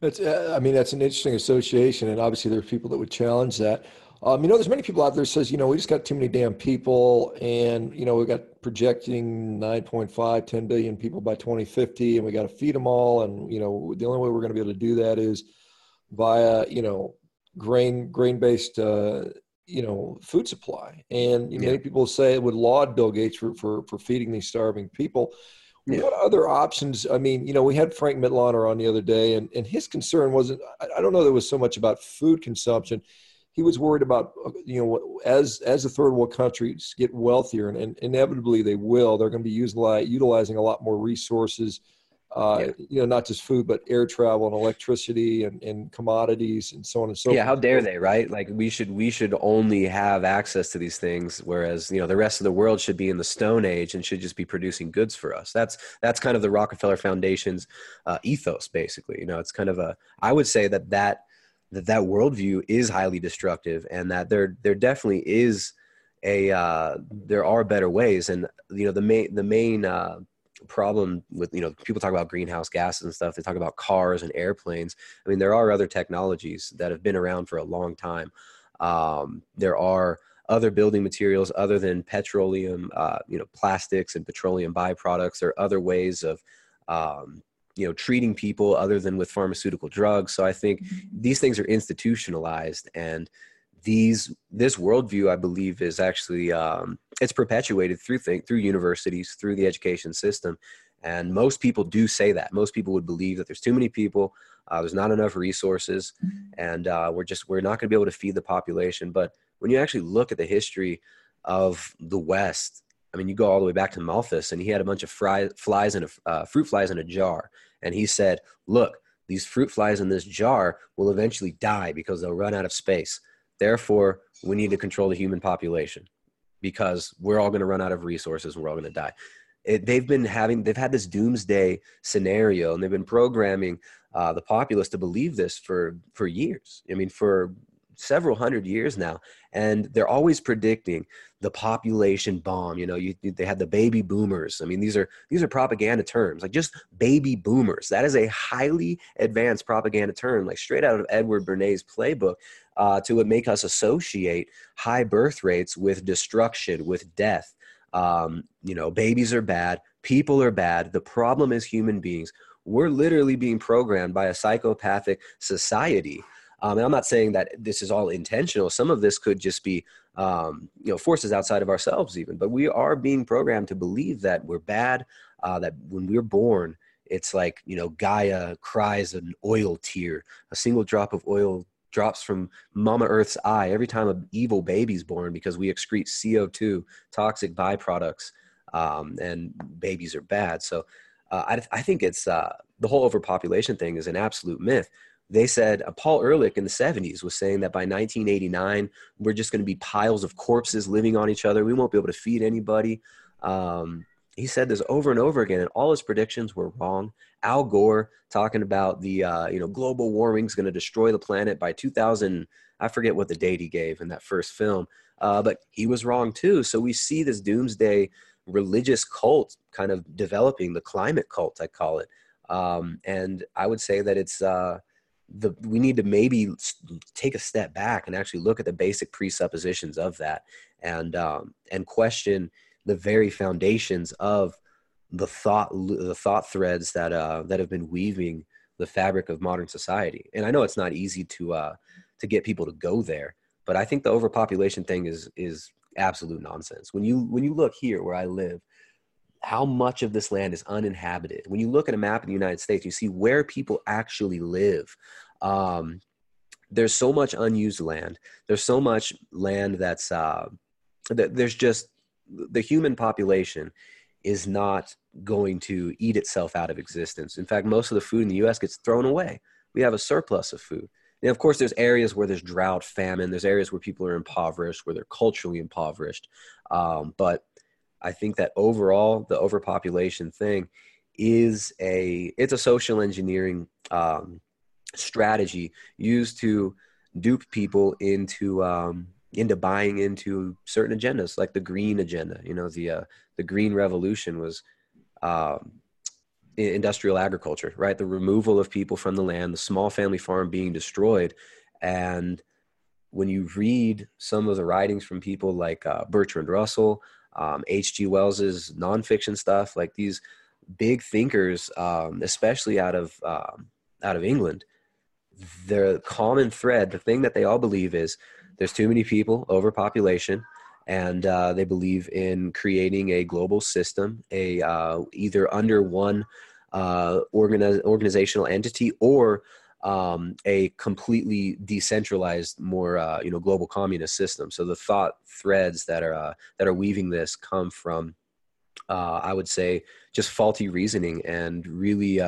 [SPEAKER 3] That's, uh, I mean, that's an interesting association, and obviously there are people that would challenge that. Um, you know, there's many people out there says, you know, we just got too many damn people, and you know, we got projecting 9.5, 10 billion people by 2050, and we got to feed them all, and you know, the only way we're going to be able to do that is via you know grain grain based uh, you know food supply. And yeah. many people say it would laud Bill Gates for for for feeding these starving people. Yeah. What other options? I mean, you know, we had Frank Mitloehner on the other day, and, and his concern wasn't, I don't know that it was so much about food consumption. He was worried about, uh, you know, as as the third world countries get wealthier, and, and inevitably they will, they're going to be using, utilizing a lot more resources uh, yeah. you know, not just food, but air travel and electricity and, and commodities and so on and so
[SPEAKER 2] yeah, forth. Yeah, how dare they, right? Like we should we should only have access to these things, whereas you know the rest of the world should be in the Stone Age and should just be producing goods for us. That's that's kind of the Rockefeller Foundation's uh, ethos, basically. You know, it's kind of a I would say that that that that worldview is highly destructive, and that there there definitely is a uh, there are better ways, and you know the main the main uh, problem with you know people talk about greenhouse gases and stuff they talk about cars and airplanes. I mean there are other technologies that have been around for a long time. Um, there are other building materials other than petroleum uh, you know plastics and petroleum byproducts there are other ways of um, you know treating people other than with pharmaceutical drugs. So i think mm-hmm. these things are institutionalized and these this worldview i believe is actually um, it's perpetuated through think through universities through the education system. And most people do say that. Most people would believe that there's too many people uh, there's not enough resources and uh, we're just we're not going to be able to feed the population. But when you actually look at the history of the west i mean you go all the way back to malthus and he had a bunch of fry, flies uh, fruit flies in a jar and he said look these fruit flies in this jar will eventually die because they'll run out of space Therefore, we need to control the human population because we're all going to run out of resources and we're all going to die. It, they've been having, they've had this doomsday scenario and they've been programming uh, the populace to believe this for, for years. I mean, for several hundred years now and they're always predicting the population bomb you know you, they had the baby boomers i mean these are these are propaganda terms like just baby boomers that is a highly advanced propaganda term like straight out of edward bernays playbook uh, to make us associate high birth rates with destruction, with death. Um, you know, babies are bad, people are bad. The problem is human beings. We're literally being programmed by a psychopathic society. Um, and I'm not saying that this is all intentional. Some of this could just be, um, you know, forces outside of ourselves, even. But we are being programmed to believe that we're bad. Uh, that when we're born, it's like you know, Gaia cries an oil tear. A single drop of oil drops from Mama Earth's eye every time an evil baby's born because we excrete CO2, toxic byproducts, um, and babies are bad. So uh, I, I, think it's uh, the whole overpopulation thing is an absolute myth. They said uh, Paul Ehrlich in the 70s was saying that by 1989, we're just going to be piles of corpses living on each other. We won't be able to feed anybody. Um, he said this over and over again, and all his predictions were wrong. Al Gore talking about the uh, you know global warming is going to destroy the planet by 2000. I forget what the date he gave in that first film, uh, but he was wrong too. So we see this doomsday religious cult kind of developing, the climate cult, I call it. Um, and I would say that it's uh, the we need to maybe take a step back and actually look at the basic presuppositions of that and um, and question the very foundations of the thought the thought threads that uh, that have been weaving the fabric of modern society. And I know it's not easy to uh, to get people to go there, but I think the overpopulation thing is is absolute nonsense. When you when you look here where I live, how much of this land is uninhabited? When you look at a map of the United States, you see where people actually live. Um, there's so much unused land. There's so much land that's uh, that there's just the human population is not going to eat itself out of existence. In fact, most of the food in the US gets thrown away. We have a surplus of food. And of course, there's areas where there's drought, famine. There's areas where people are impoverished, where they're culturally impoverished. Um, but I think that overall, the overpopulation thing is a it's a social engineering um, strategy used to dupe people into um, into buying into certain agendas, like the green agenda. You know, the uh, the green revolution was um, industrial agriculture, right? The removal of people from the land, the small family farm being destroyed, and when you read some of the writings from people like uh, Bertrand Russell, H.G. Um, Wells's nonfiction stuff, like these big thinkers, um, especially out of um, out of England, the common thread, the thing that they all believe is there's too many people, overpopulation, and uh, they believe in creating a global system, a uh, either under one uh, organiz- organizational entity or um, a completely decentralized, more uh, you know global communist system. So the thought threads that are uh, that are weaving this come from, uh, I would say, just faulty reasoning and really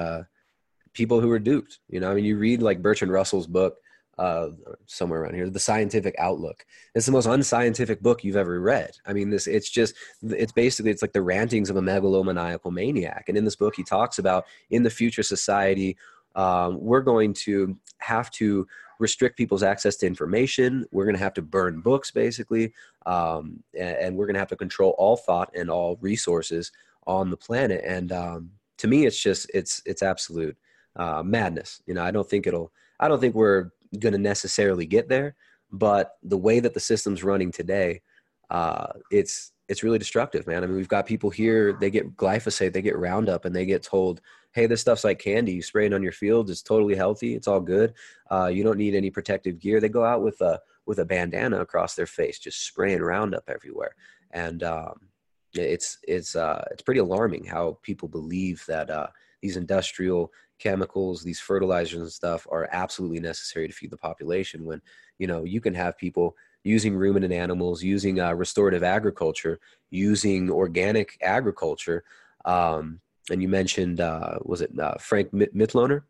[SPEAKER 2] people who are duped. You know, I mean, you read like Bertrand Russell's book uh, somewhere around here, The Scientific Outlook. It's the most unscientific book you've ever read. I mean, this it's just it's basically it's like the rantings of a megalomaniacal maniac. And in this book, he talks about in the future society, um, we're going to have to restrict people's access to information. We're going to have to burn books, basically, um, and, and, we're going to have to control all thought and all resources on the planet. And um, to me, it's just it's it's absolute uh, madness. You know, I don't think it'll. I don't think we're going to necessarily get there, but the way that the system's running today, uh, it's it's really destructive, man. I mean, we've got people here. They get glyphosate, they get Roundup, and they get told, "Hey, this stuff's like candy. You spray it on your field. It's totally healthy. It's all good. Uh, you don't need any protective gear." They go out with a with a bandana across their face, just spraying Roundup everywhere, and um, it's it's uh, it's pretty alarming how people believe that uh, these industrial chemicals, these fertilizers and stuff are absolutely necessary to feed the population. When you know you can have people using ruminant animals, using uh, restorative agriculture, using organic agriculture. Um, and you mentioned, uh, was it uh, Frank Mitloehner?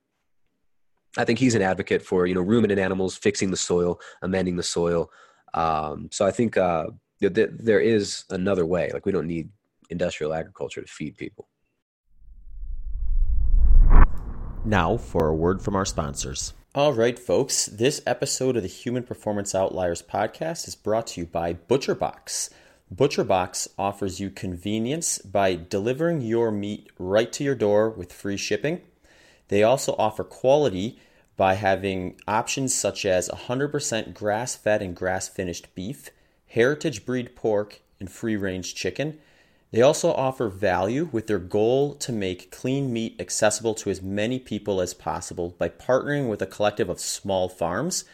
[SPEAKER 2] I think he's an advocate for you know ruminant animals fixing the soil, amending the soil. Um, so I think uh, th- there is another way. Like we don't need industrial agriculture to feed people.
[SPEAKER 1] Now for a word from our sponsors.
[SPEAKER 4] All right, folks. This episode of the Human Performance Outliers podcast is brought to you by ButcherBox. ButcherBox offers you convenience by delivering your meat right to your door with free shipping. They also offer quality by having options such as 100% grass fed and grass finished beef, heritage breed pork, and free range chicken. They also offer value with their goal to make clean meat accessible to as many people as possible by partnering with a collective of small farms.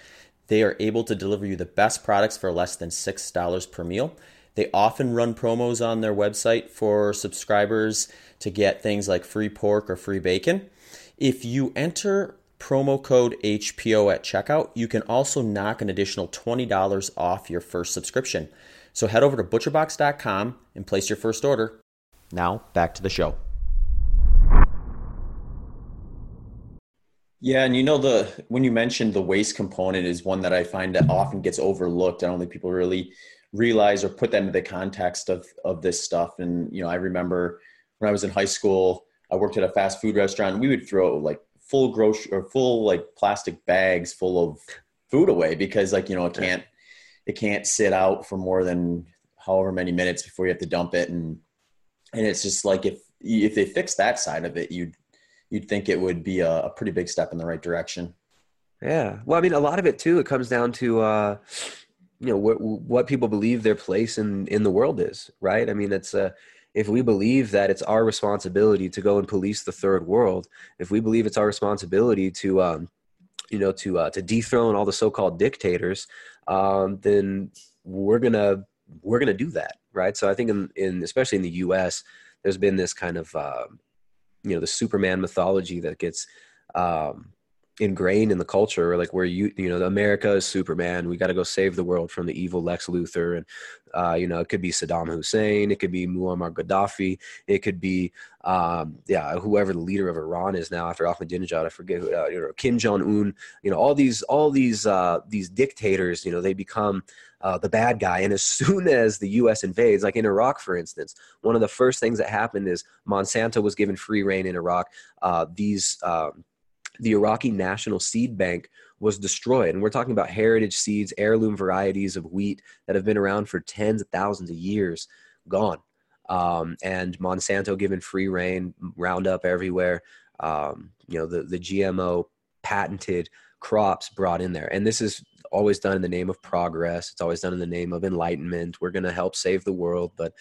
[SPEAKER 4] They are able to deliver you the best products for less than $6 per meal. They often run promos on their website for subscribers to get things like free pork or free bacon. If you enter promo code HPO at checkout, you can also knock an additional $20 off your first subscription. So head over to butcherbox.com and place your first order.
[SPEAKER 1] Now, back to the show.
[SPEAKER 4] Yeah, and you know the when you mentioned the waste component is one that I find that often gets overlooked. I don't think people really realize or put them into the context of of this stuff. And you know, I remember when I was in high school, I worked at a fast food restaurant. We would throw like full grocery or full like plastic bags full of food away because like you know it can't it can't sit out for more than however many minutes before you have to dump it and and it's just like if if they fix that side of it you'd you'd think it would be a, a pretty big step in the right direction
[SPEAKER 2] yeah well i mean a lot of it too it comes down to uh you know what what people believe their place in in the world is right i mean it's uh if we believe that it's our responsibility to go and police the third world if we believe it's our responsibility to um you know to uh, to dethrone all the so-called dictators um, then we're gonna we're gonna do that, right? So I think in, in especially in the U.S., there's been this kind of uh, you know the Superman mythology that gets um, ingrained in the culture where like where you you know america is superman we got to go save the world from the evil lex luthor and uh, you know it could be saddam hussein it could be muammar gaddafi it could be um, yeah whoever the leader of iran is now after ahmadinejad i forget who uh, you know kim jong-un you know all these all these uh, these dictators you know they become uh, the bad guy. And as soon as the U.S. invades, like in Iraq, for instance, one of the first things that happened is Monsanto was given free rein in Iraq. Uh, these um, the Iraqi National Seed Bank was destroyed. And we're talking about heritage seeds, heirloom varieties of wheat that have been around for tens of thousands of years, gone. Um, and Monsanto given free rein, Roundup everywhere. Um, you know, the, the GMO patented crops brought in there. And this is always done in the name of progress. It's always done in the name of enlightenment. We're going to help save the world, but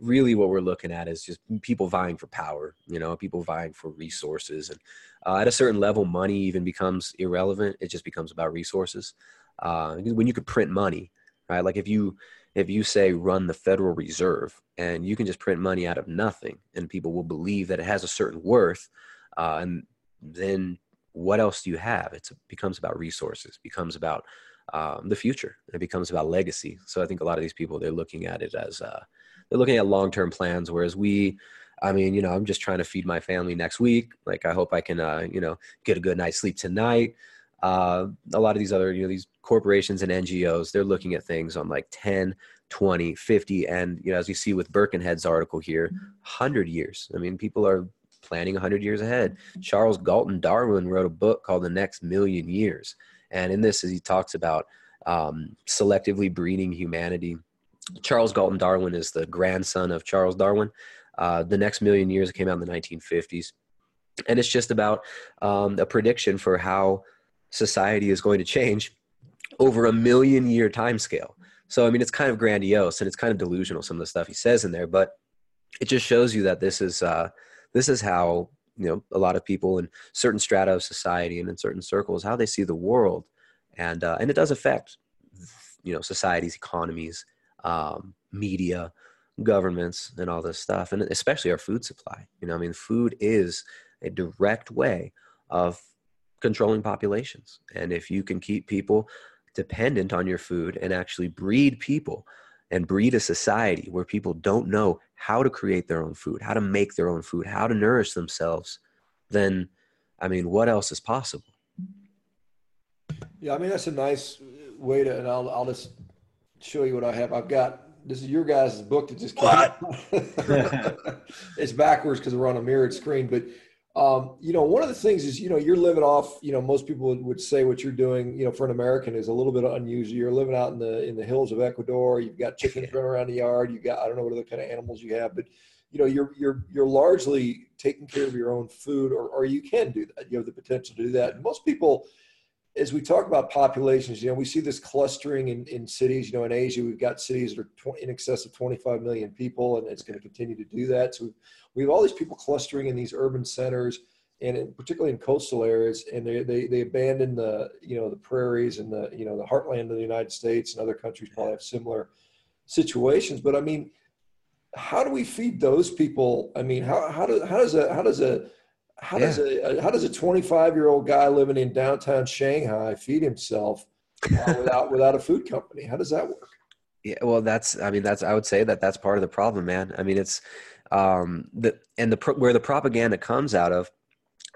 [SPEAKER 2] really, what we're looking at is just people vying for power. You know, people vying for resources, and uh, at a certain level, money even becomes irrelevant. It just becomes about resources. Uh, when you could print money, right? Like if you if you say run the Federal Reserve and you can just print money out of nothing, and people will believe that it has a certain worth, uh, and then what else do you have? It becomes about resources, becomes about um, the future, it becomes about legacy. So I think a lot of these people they're looking at it as uh, they're looking at long term plans, whereas we. I mean, you know, I'm just trying to feed my family next week. Like, I hope I can, uh, you know, get a good night's sleep tonight. Uh, a lot of these other, you know, these corporations and NGOs, they're looking at things on like 10, 20, 50, and, you know, as you see with Birkenhead's article here, 100 years. I mean, people are planning 100 years ahead. Charles Galton Darwin wrote a book called The Next Million Years. And in this, he talks about um, selectively breeding humanity. Charles Galton Darwin is the grandson of Charles Darwin. Uh, the Next Million Years came out in the 1950s. And it's just about um, a prediction for how society is going to change over a million year time scale. So, I mean, it's kind of grandiose and it's kind of delusional, some of the stuff he says in there, but it just shows you that this is, uh, this is how you know a lot of people in certain strata of society and in certain circles how they see the world and uh, and it does affect you know societies economies um, media governments and all this stuff and especially our food supply you know i mean food is a direct way of controlling populations and if you can keep people dependent on your food and actually breed people and breed a society where people don't know how to create their own food, how to make their own food, how to nourish themselves, then I mean, what else is possible?
[SPEAKER 3] Yeah, I mean that's a nice way to, and I'll I'll just show you what I have. I've got this is your guys' book that just came. out it's backwards because we're on a mirrored screen, but um, you know, one of the things is, you know, you're living off, you know, most people would, say what you're doing, you know, for an American is a little bit unusual. You're living out in the, in the hills of Ecuador. You've got chickens running around the yard. You got, I don't know what other kind of animals you have, but you know, you're, you're, you're largely taking care of your own food or, or you can do that. You have the potential to do that. And most people, as we talk about populations, you know, we see this clustering in, in cities. You know, in Asia, we've got cities that are 20, in excess of 25 million people, and it's going to continue to do that. So we have all these people clustering in these urban centers, and in, particularly in coastal areas, and they, they they abandon the you know the prairies and the you know the heartland of the United States and other countries probably have similar situations. But I mean, how do we feed those people? I mean, how how do how does a how does a how yeah. does a how does a 25 year old guy living in downtown Shanghai feed himself uh, without without a food company? How does that work?
[SPEAKER 2] Yeah, well, that's I mean that's I would say that that's part of the problem, man. I mean it's um the and the where the propaganda comes out of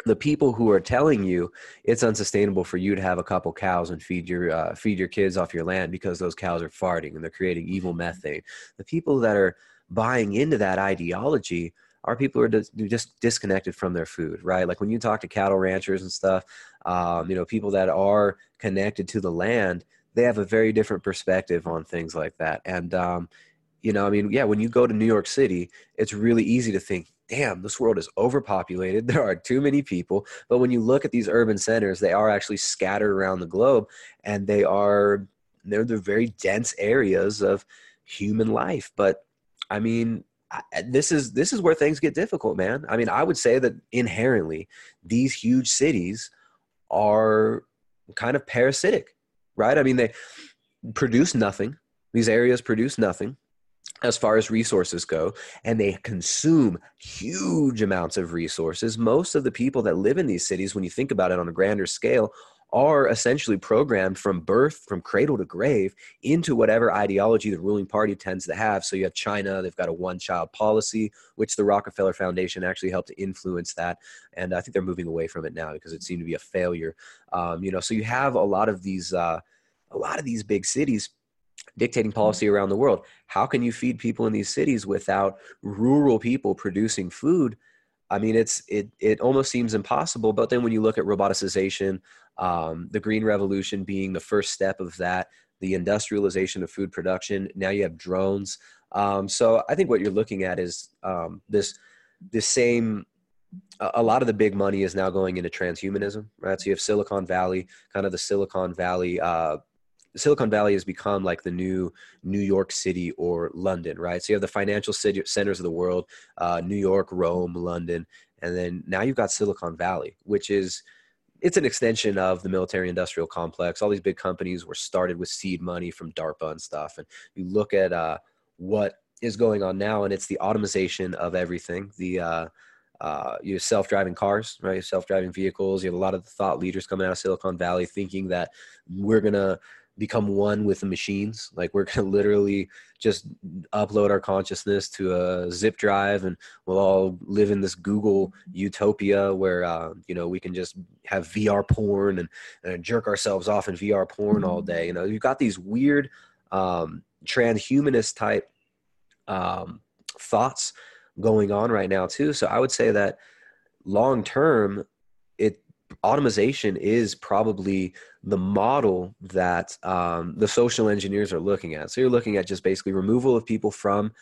[SPEAKER 2] the people who are telling you it's unsustainable for you to have a couple cows and feed your uh, feed your kids off your land because those cows are farting and they're creating evil methane. The people that are buying into that ideology are people who are just disconnected from their food, right? Like when you talk to cattle ranchers and stuff, um, you know, people that are connected to the land, they have a very different perspective on things like that. And, um, you know, I mean, yeah, when you go to New York City, it's really easy to think, damn, this world is overpopulated. There are too many people. But when you look at these urban centers, they are actually scattered around the globe and they are, they're the very dense areas of human life. But I mean, this is this is where things get difficult, man. I mean, I would say that inherently these huge cities are kind of parasitic, right? I mean, they produce nothing. These areas produce nothing as far as resources go, and they consume huge amounts of resources. Most of the people that live in these cities, when you think about it on a grander scale, are essentially programmed from birth, from cradle to grave, into whatever ideology the ruling party tends to have. So you have China, they've got a one child policy, which the Rockefeller Foundation actually helped to influence that. And I think they're moving away from it now because it seemed to be a failure. Um, you know, so you have a lot of these, uh, a lot of these big cities dictating policy around the world. How can you feed people in these cities without rural people producing food? I mean, it's it it almost seems impossible. But then when you look at roboticization, um, the green revolution being the first step of that, the industrialization of food production. Now you have drones. Um, so I think what you're looking at is um, this this same. A lot of the big money is now going into transhumanism, right? So you have Silicon Valley, kind of the Silicon Valley uh, Silicon Valley has become like the new New York City or London, right? So you have the financial city, centers of the world, uh, New York, Rome, London, and then now you've got Silicon Valley, which is it's an extension of the military industrial complex. All these big companies were started with seed money from DARPA and stuff. And you look at uh, what is going on now, and it's the automation of everything. The uh, uh, you have self-driving cars, right? Self-driving vehicles. You have a lot of the thought leaders coming out of Silicon Valley thinking that we're gonna become one with the machines. Like we're gonna literally just upload our consciousness to a zip drive, and we'll all live in this Google utopia where uh, you know we can just have VR porn and, and, jerk ourselves off in VR porn all day. You know, you've got these weird um, transhumanist type um, thoughts going on right now too. So I would say that long term, automation is probably the model that um, the social engineers are looking at. So you're looking at just basically removal of people from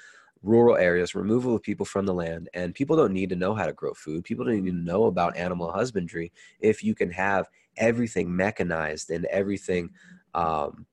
[SPEAKER 2] rural areas, removal of people from the land, and people don't need to know how to grow food. People don't even know about animal husbandry if you can have everything mechanized and everything um,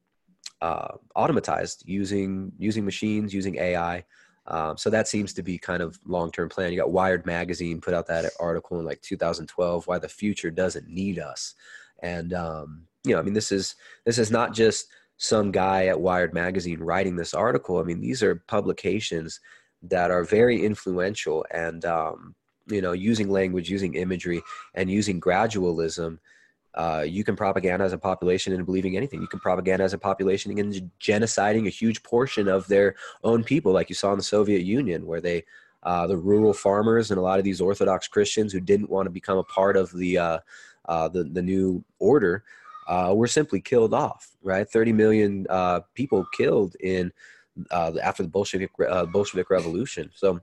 [SPEAKER 2] uh, automatized using using machines, using AI. Um, so that seems to be kind of long-term plan. You got Wired magazine put out that article in like 2012, why the future doesn't need us. And um, you know, I mean, this is this is not just some guy at Wired magazine writing this article. I mean, these are publications that are very influential and um, you know, using language, using imagery, and using gradualism uh, you can propaganda as a population into believing anything. You can propaganda as a population in genociding a huge portion of their own people, like you saw in the Soviet Union, where they, uh, the rural farmers and a lot of these Orthodox Christians who didn't want to become a part of the uh, uh the, the new order, uh, were simply killed off. Right, thirty million people killed in after the Bolshevik Bolshevik Revolution. So,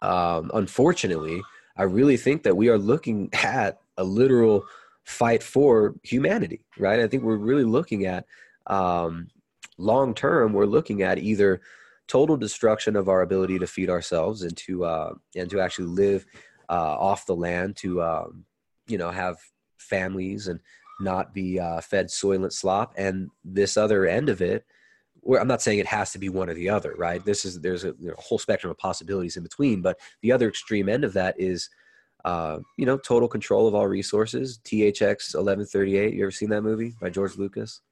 [SPEAKER 2] um, unfortunately, I really think that we are looking at a literal fight for humanity, right? I think we're really looking at um, long term. We're looking at either total destruction of our ability to feed ourselves and to uh, and to actually live uh, off the land, to um, you know have families and not be uh, fed soylent slop, and this other end of it. Where I'm not saying it has to be one or the other, right? This is there's a, know, a whole spectrum of possibilities in between, but the other extreme end of that is uh, you know, total control of all resources. THX 1138. You ever seen that movie by George Lucas?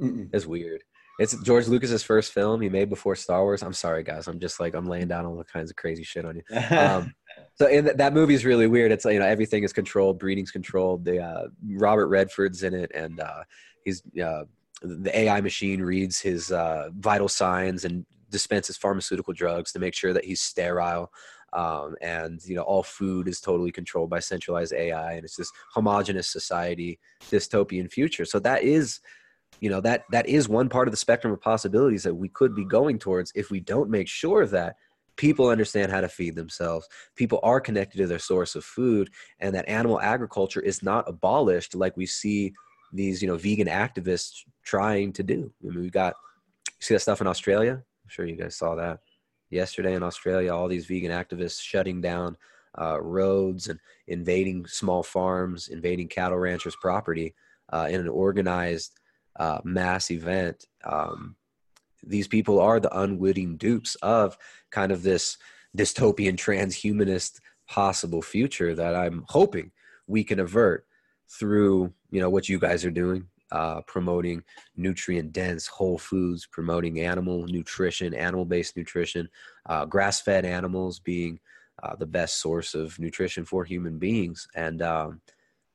[SPEAKER 2] Mm-mm. It's weird. It's George Lucas's first film he made before Star Wars. I'm sorry, guys. I'm just like I'm laying down all kinds of crazy shit on you. Um, so in th- that movie is really weird. It's like you know everything is controlled, breeding's controlled. The uh, Robert Redford's in it, and uh, he's uh, the AI machine reads his uh, vital signs and dispenses pharmaceutical drugs to make sure that he's sterile um, and you know all food is totally controlled by centralized AI, and it's this homogenous society, dystopian future. So that is, you know, that that is one part of the spectrum of possibilities that we could be going towards if we don't make sure that people understand how to feed themselves people are connected to their source of food and that animal agriculture is not abolished like we see these you know vegan activists trying to do. I mean, we got see that stuff in australia? I'm sure you guys saw that yesterday in Australia, all these vegan activists shutting down uh, roads and invading small farms, invading cattle ranchers' property uh, in an organized uh, mass event. Um, these people are the unwitting dupes of kind of this dystopian transhumanist possible future that I'm hoping we can avert through you know what you guys are doing uh, promoting nutrient dense whole foods, promoting animal nutrition, animal based nutrition, uh, grass fed animals being uh, the best source of nutrition for human beings. And um,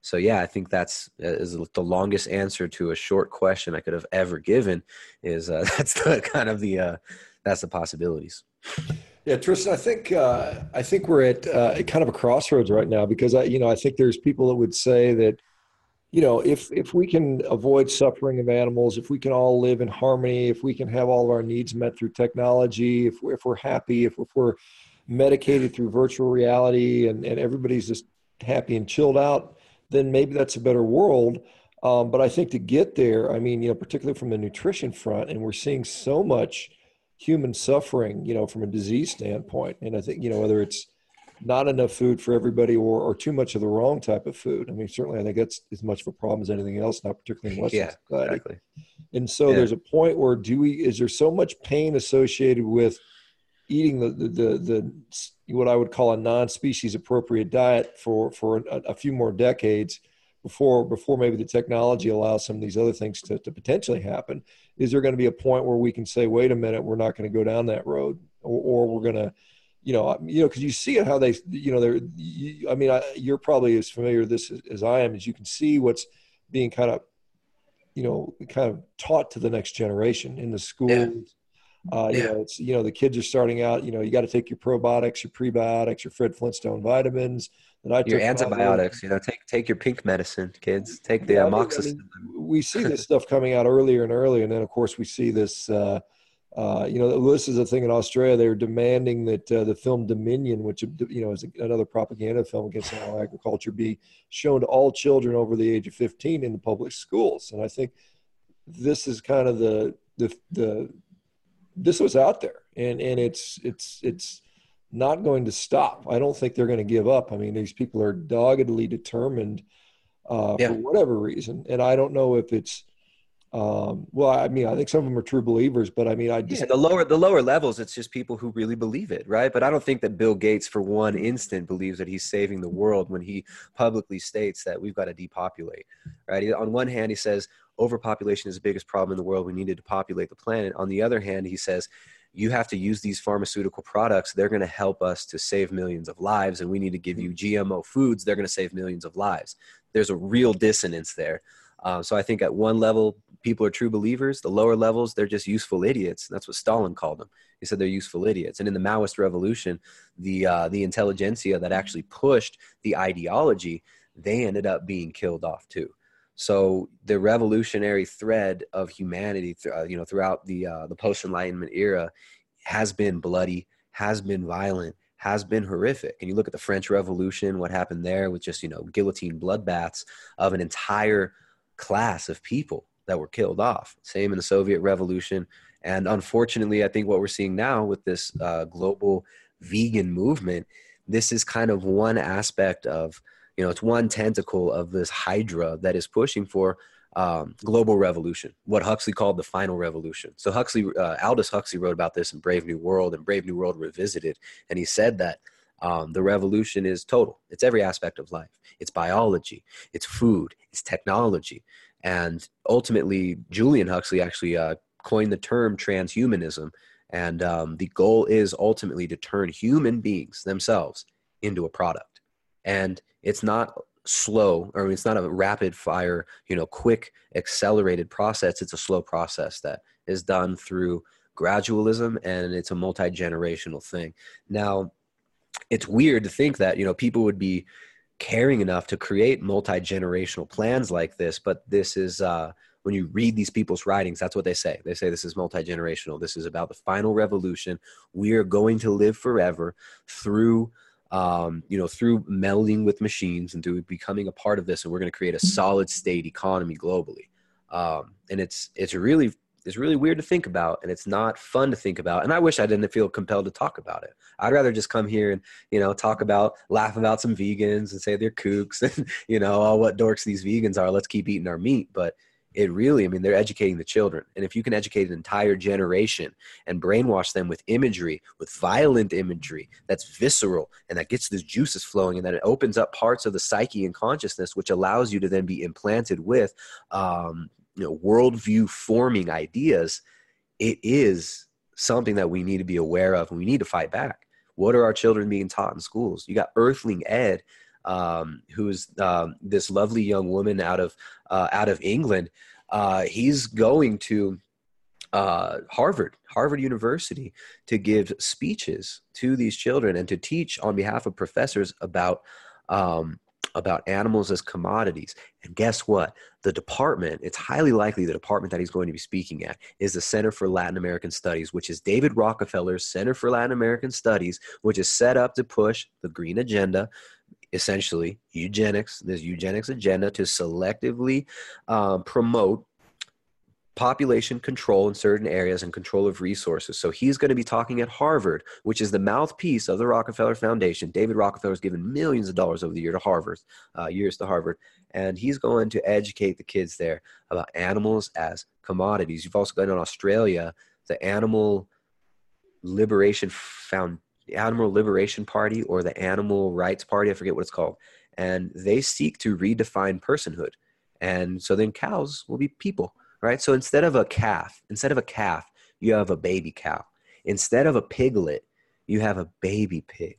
[SPEAKER 2] so, yeah, I think that's uh, is the longest answer to a short question I could have ever given. Is uh, that's the kind of the uh, that's the possibilities.
[SPEAKER 3] Yeah, Tristan, I think I think we're at kind of a crossroads right now because I, you know, I think there's people that would say that you know, if if we can avoid suffering of animals, if we can all live in harmony, if we can have all of our needs met through technology, if we're, if we're happy, if, if we're medicated through virtual reality, and, and everybody's just happy and chilled out, then maybe that's a better world. Um, but I think to get there, I mean, you know, particularly from the nutrition front, and we're seeing so much human suffering, you know, from a disease standpoint. And I think, you know, whether it's not enough food for everybody or, or too much of the wrong type of food. I mean, certainly I think that's as much of a problem as anything else, not particularly in Western
[SPEAKER 2] yeah,
[SPEAKER 3] society.
[SPEAKER 2] Exactly.
[SPEAKER 3] And so yeah. there's a point where do we is there so much pain associated with eating the the the, the what I would call a non-species appropriate diet for for a, a, few more decades before before maybe the technology allows some of these other things to, to potentially happen is there going to be a point where we can say wait a minute we're not going to go down that road or, or we're going to you know you know because you see how they you know they're you, i mean I, you're probably as familiar with this as, as i am as you can see what's being kind of you know kind of taught to the next generation in the schools yeah. Uh, you yeah. know, it's you know the kids are starting out. You know, you got to take your probiotics, your prebiotics, your Fred Flintstone vitamins.
[SPEAKER 2] And I your antibiotics. You know, take take your pink medicine, kids. Take the yeah, amoxicillin. I
[SPEAKER 3] mean, we see this stuff coming out earlier and earlier, and then of course we see this. Uh, uh, you know, this is a thing in Australia. They're demanding that uh, the film Dominion, which you know is another propaganda film against animal agriculture, be shown to all children over the age of 15 in the public schools. And I think this is kind of the the the this was out there and and it's it's it's not going to stop i don't think they're going to give up i mean these people are doggedly determined uh, yeah. for whatever reason and i don't know if it's um, well i mean i think some of them are true believers but i mean i just
[SPEAKER 2] yeah, the lower the lower levels it's just people who really believe it right but i don't think that bill gates for one instant believes that he's saving the world when he publicly states that we've got to depopulate right on one hand he says overpopulation is the biggest problem in the world. We needed to populate the planet. On the other hand, he says, you have to use these pharmaceutical products. They're going to help us to save millions of lives, and we need to give you GMO foods. They're going to save millions of lives. There's a real dissonance there. Uh, so I think at one level, people are true believers. The lower levels, they're just useful idiots. That's what Stalin called them. He said they're useful idiots. And in the Maoist revolution, the uh, the intelligentsia that actually pushed the ideology, they ended up being killed off too. So the revolutionary thread of humanity, uh, you know, throughout the uh, the post Enlightenment era, has been bloody, has been violent, has been horrific. And you look at the French Revolution, what happened there with just you know guillotine bloodbaths of an entire class of people that were killed off. Same in the Soviet Revolution, and unfortunately, I think what we're seeing now with this uh, global vegan movement, this is kind of one aspect of you know it's one tentacle of this hydra that is pushing for um, global revolution what huxley called the final revolution so huxley uh, aldous huxley wrote about this in brave new world and brave new world revisited and he said that um, the revolution is total. It's every aspect of life. It's biology. It's food. It's technology. And ultimately julian huxley actually uh, coined the term transhumanism. And um, the goal is ultimately to turn human beings themselves into a product. And it's not slow or it's not a rapid fire you know quick accelerated process. It's a slow process that is done through gradualism and it's a multi-generational thing. Now it's weird to think that you know people would be caring enough to create multi-generational plans like this but this is uh when you read these people's writings that's what they say they say this is multi-generational this is about the final revolution we are going to live forever through um, you know, through melding with machines and through becoming a part of this, and we're going to create a mm-hmm. solid state economy globally. Um, and it's it's really it's really weird to think about, and it's not fun to think about. And I wish I didn't feel compelled to talk about it. I'd rather just come here and you know talk about, laugh about some vegans and say they're kooks, and you know, oh, what dorks these vegans are. Let's keep eating our meat, but it really i mean they're educating the children and if you can educate an entire generation and brainwash them with imagery with violent imagery that's visceral and that gets those juices flowing and that it opens up parts of the psyche and consciousness which allows you to then be implanted with um, you know worldview forming ideas it is something that we need to be aware of and we need to fight back what are our children being taught in schools you got earthling ed um, who's um, this lovely young woman out of uh, out of England. Uh, he's going to uh, Harvard, Harvard University, to give speeches to these children and to teach on behalf of professors about um, about animals as commodities. And guess what? The department, it's highly likely the department that he's going to be speaking at is the Center for Latin American Studies, which is David Rockefeller's Center for Latin American Studies, which is set up to push the green agenda, essentially eugenics, this eugenics agenda to selectively um, promote population control in certain areas and control of resources. So he's going to be talking at Harvard, which is the mouthpiece of the Rockefeller Foundation. David Rockefeller has given millions of dollars over the year to Harvard, uh, years to Harvard, and he's going to educate the kids there about animals as commodities. You've also got in Australia the Animal Liberation Found Animal Liberation Party or the Animal Rights Party. I forget what it's called, and they seek to redefine personhood. And so then cows will be people right? So instead of a calf, instead of a calf, you have a baby cow. Instead of a piglet, you have a baby pig.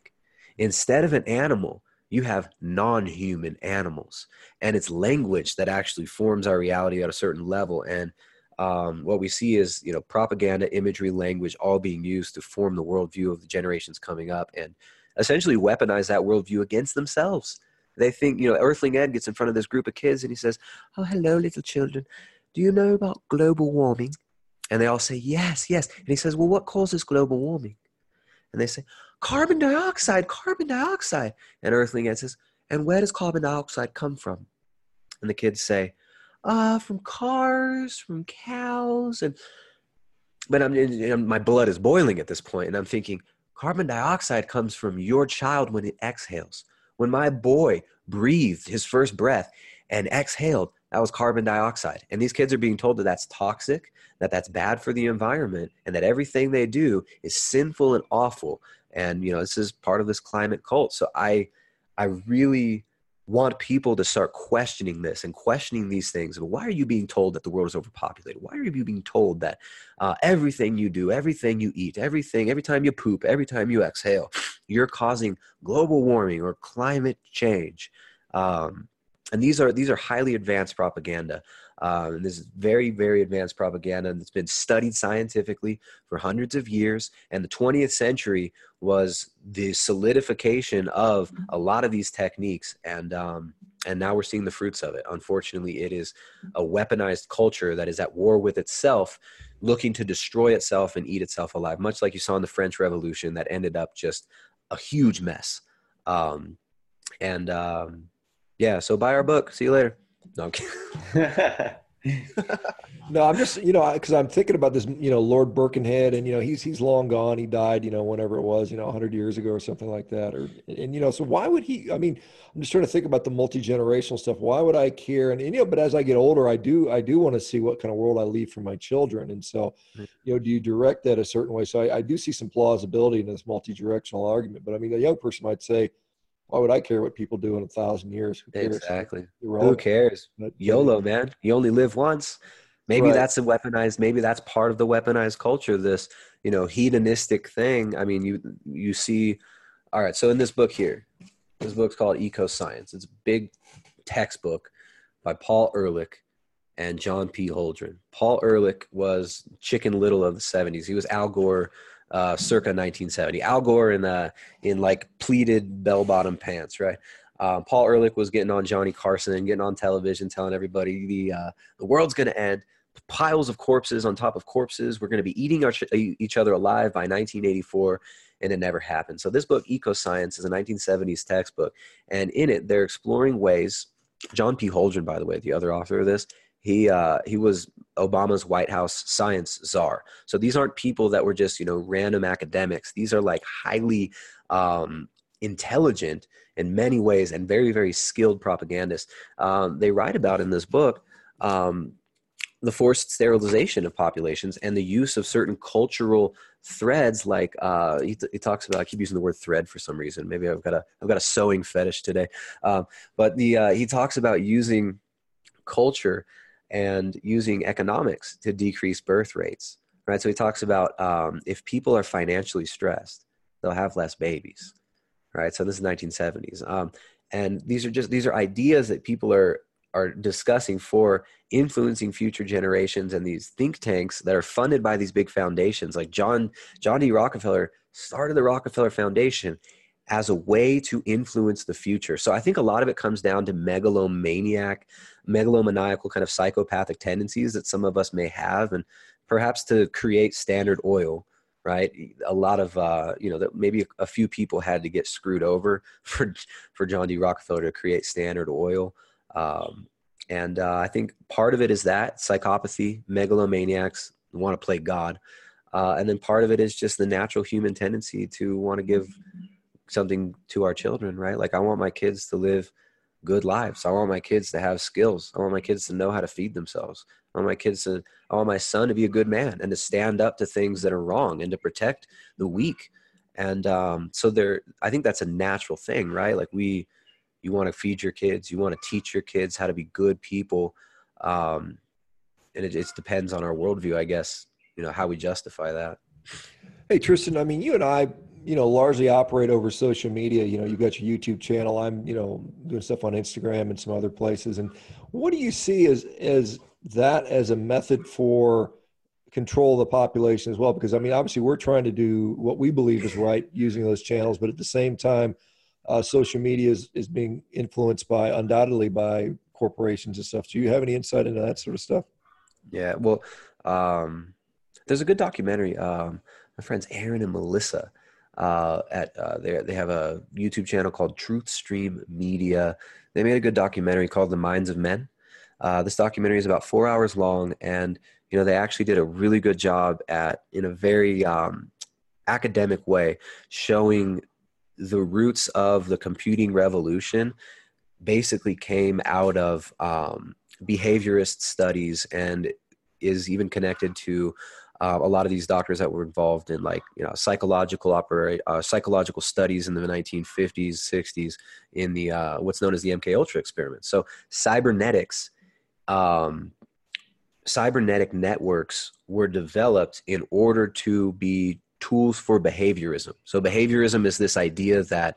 [SPEAKER 2] Instead of an animal, you have non human animals. And it's language that actually forms our reality at a certain level. And um, what we see is, you know, propaganda, imagery, language all being used to form the worldview of the generations coming up and essentially weaponize that worldview against themselves. They think, you know, Earthling Ed gets in front of this group of kids and he says, Oh, hello, little children. Do you know about global warming? And they all say, Yes, yes. And he says, Well, what causes global warming? And they say, Carbon dioxide, carbon dioxide. And Earthling answers, And where does carbon dioxide come from? And the kids say, uh, from cars, from cows, and but I'm, know, my blood is boiling at this point, and I'm thinking carbon dioxide comes from your child when it exhales. When my boy breathed his first breath and exhaled, that was carbon dioxide. And these kids are being told that that's toxic, that that's bad for the environment, and that everything they do is sinful and awful. And you know, this is part of this climate cult. So I, I really want people to start questioning this and questioning these things. Why are you being told that the world is overpopulated? Why are you being told that uh, everything you do, everything you eat, everything, every time you poop, every time you exhale, you're causing global warming or climate change? Um, and these are these are highly advanced propaganda. Um, this is very very advanced propaganda and it's been studied scientifically for hundreds of years. And the 20th century was the solidification of a lot of these techniques. And um, and now we're seeing the fruits of it. Unfortunately, it is a weaponized culture that is at war with itself, looking to destroy itself and eat itself alive. Much like you saw in the French Revolution, that ended up just a huge mess. Um, and um, yeah, so buy our book. See you later. No,
[SPEAKER 3] no, I'm just you know because I'm thinking about this you know Lord Birkenhead and you know he's he's long gone. He died you know whenever it was you know 100 years ago or something like that. Or and you know so why would he? I mean I'm just trying to think about the multi generational stuff. Why would I care? And, and, you know but as I get older, I do I do want to see what kind of world I leave for my children. And so hmm. you know do you direct that a certain way? So I, I do see some plausibility in this multi directional argument. But I mean a young person might say why would I care what people do in a thousand years?
[SPEAKER 2] Who exactly. Who cares? But, YOLO, man. You only live once. Maybe right. that's a weaponized. Maybe that's part of the weaponized culture. This, you know, hedonistic thing. I mean, you you see. All right. So in this book here, this book's called Eco Science. It's a big textbook by Paul Ehrlich and John P. Holdren. Paul Ehrlich was Chicken Little of the '70s. He was Al Gore uh, circa 1970. Al Gore in uh, in like pleated bell bottom pants, right? Uh, Paul Ehrlich was getting on Johnny Carson getting on television, telling everybody the uh, the world's going to end. Piles of corpses on top of corpses. We're going to be eating our, each other alive by 1984, and it never happened. So this book, Eco Science, is a 1970s textbook, and in it they're exploring ways. John P. Holdren, by the way, the other author of this, he uh, he was Obama's White House science czar. So these aren't people that were just you know random academics. These are like highly um, intelligent in many ways and very very skilled propagandists. Um, they write about in this book. Um, the forced sterilization of populations and the use of certain cultural threads like uh, he, he, talks about i keep using the word thread for some reason maybe i've got a i've got a sewing fetish today um, but the uh, he talks about using culture and using economics to decrease birth rates right? So he talks about um, if people are financially stressed they'll have less babies right? So this is 1970s um, and these are just these are ideas that people are are discussing for influencing future generations and these think tanks that are funded by these big foundations. Like john john d rockefeller started the rockefeller foundation as a way to influence the future. So I think a lot of it comes down to megalomaniac, megalomaniacal kind of psychopathic tendencies that some of us may have, and perhaps to create Standard Oil. Right, a lot of uh, you know that maybe a few people had to get screwed over for for John D. Rockefeller to create Standard Oil. Um, and uh, I think part of it is that psychopathy, megalomaniacs want to play God. Uh, and then part of it is just the natural human tendency to want to give something to our children, right? Like I want my kids to live good lives. I want my kids to have skills. I want my kids to know how to feed themselves. I want my kids to, I want my son to be a good man and to stand up to things that are wrong and to protect the weak. And um, so there, I think that's a natural thing, right? Like we, you want to feed your kids, you want to teach your kids how to be good people. Um, and it, it depends on our worldview, I guess, you know, how we justify that.
[SPEAKER 3] Hey, Tristan, I mean, you and I, you know, largely operate over social media. You know, you've got your YouTube channel. I'm, you know, doing stuff on Instagram and some other places. And what do you see as, as that as a method for control of the population as well? Because I mean, obviously we're trying to do what we believe is right using those channels, but at the same time, uh, social media is, is being influenced by undoubtedly by corporations and stuff. Do you have any insight into that sort of stuff?
[SPEAKER 2] Yeah, well, um, there's a good documentary. Um, my friends Aaron and Melissa uh, at uh, they they have a YouTube channel called Truth Stream Media. They made a good documentary called The Minds of Men. Uh, this documentary is about four hours long, and you know they actually did a really good job at in a very um, academic way showing the roots of the computing revolution basically came out of um, behaviorist studies and is even connected to uh, a lot of these doctors that were involved in like you know psychological operate uh, psychological studies in the 1950s 60s in the uh, what's known as the MK Ultra experiment. So cybernetics, um, cybernetic networks were developed in order to be tools for behaviorism. So behaviorism is this idea that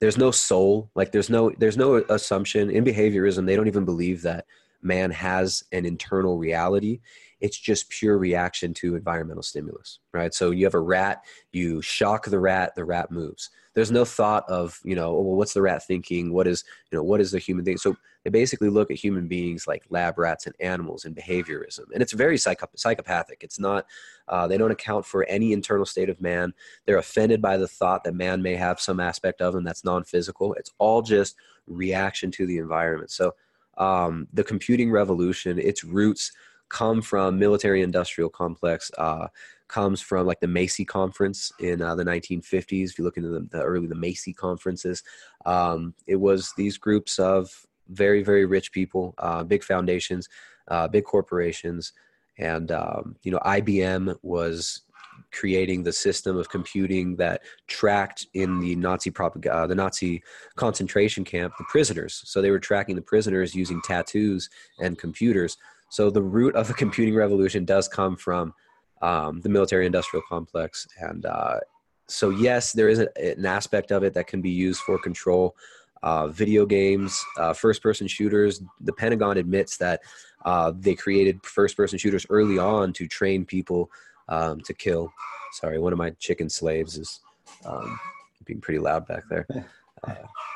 [SPEAKER 2] there's no soul, like there's no there's no assumption in behaviorism. They don't even believe that man has an internal reality it's just pure reaction to environmental stimulus, right? So you have a rat, you shock the rat, the rat moves. There's no thought of, you know, well, what's the rat thinking? What is, you know, what is the human thing? So they basically look at human beings like lab rats and animals and behaviorism. And it's very psychop- psychopathic. It's not, uh, they don't account for any internal state of man. They're offended by the thought that man may have some aspect of them that's non physical. It's all just reaction to the environment. So um, the computing revolution, its roots, come from military industrial complex uh, comes from like the macy conference in uh, the 1950s if you look into the, the early the macy conferences um, it was these groups of very very rich people uh, big foundations uh, big corporations and um, you know ibm was creating the system of computing that tracked in the Nazi propaganda, uh, the Nazi concentration camp the prisoners. So they were tracking the prisoners using tattoos and computers. So the root of the computing revolution does come from um, the military industrial complex. And uh, so, yes, there is a, an aspect of it that can be used for control. Uh, video games, uh, first person shooters. The Pentagon admits that uh, they created first person shooters early on to train people um, to kill. Sorry, one of my chicken slaves is um, being pretty loud back there.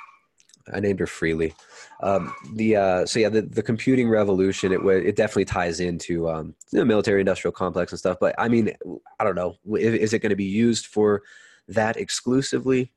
[SPEAKER 2] I named her Freelee. Um, the uh, so yeah, the, the computing revolution it it definitely ties into um, the military industrial complex and stuff. But I mean, I don't know, is, is it going to be used for that exclusively?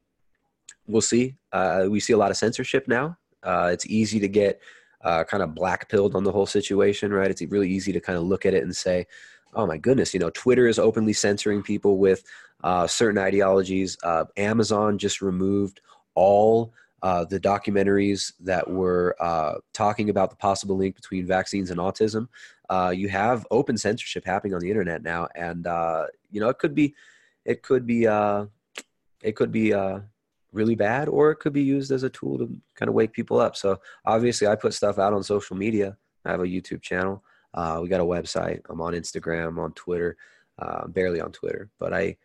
[SPEAKER 2] We'll see. Uh, we see a lot of censorship now. Uh, it's easy to get uh, kind of black pilled on the whole situation, right? It's really easy to kind of look at it and say, "Oh my goodness," you know, Twitter is openly censoring people with uh, certain ideologies. Uh, Amazon just removed all uh, the documentaries that were uh, talking about the possible link between vaccines and autism. Uh, you have open censorship happening on the internet now, and uh, you know it could be, it could be, uh, it could be really bad, or it could be used as a tool to kind of wake people up. So obviously, I put stuff out on social media. I have a YouTube channel. we got a website. I'm on Instagram, on Twitter. barely on Twitter, but I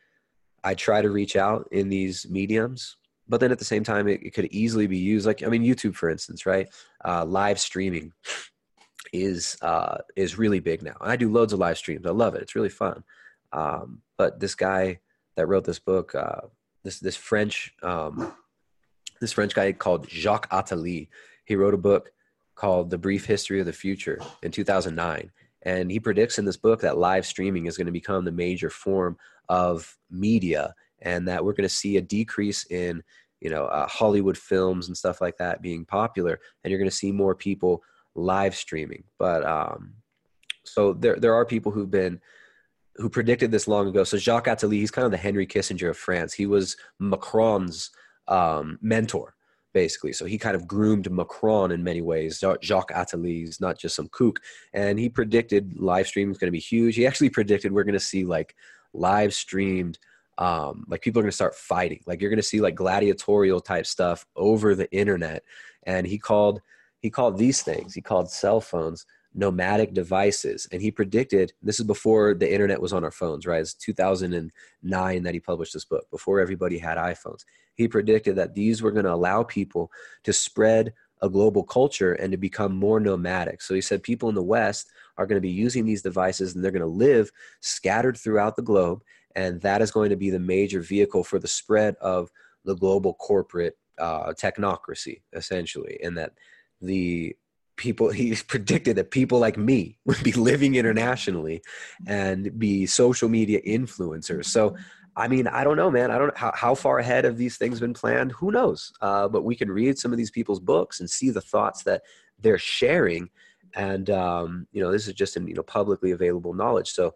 [SPEAKER 2] I try to reach out in these mediums but then at the same time it, it, could easily be used like i mean youtube for instance right? Uh, live streaming is uh, is really big now. And i do loads of live streams. I love it. It's really fun. Um, but this guy that wrote this book uh, this this french um, this french guy called jacques attali he wrote a book called the brief history of the future in 2009 and he predicts in this book that live streaming is going to become the major form of media and that we're going to see a decrease in you know uh, Hollywood films and stuff like that being popular, and you're going to see more people live streaming. But um, so there there are people who've been who predicted this long ago. So Jacques Attali, he's kind of the Henry Kissinger of France. He was Macron's um, mentor, basically. So he kind of groomed Macron in many ways. Jacques Attali is not just some kook. And he predicted live streaming is going to be huge. He actually predicted we're going to see like live streamed um, like people are going to start fighting. Like you're going to see like gladiatorial type stuff over the internet. And he called he called these things. He called cell phones nomadic devices. And he predicted this is before the internet was on our phones right? It's 2009 that he published this book before everybody had iphones. He predicted that these were going to allow people to spread a global culture and to become more nomadic. So he said people in the west are going to be using these devices and they're going to live scattered throughout the globe and that is going to be the major vehicle for the spread of the global corporate uh, technocracy essentially and that the people he predicted that people like me would be living internationally and be social media influencers. So i mean i don't know man. I don't how, how far ahead have these things been planned? Who knows? Uh, but we can read some of these people's books and see the thoughts that they're sharing. And um, you know this is just in you know publicly available knowledge. So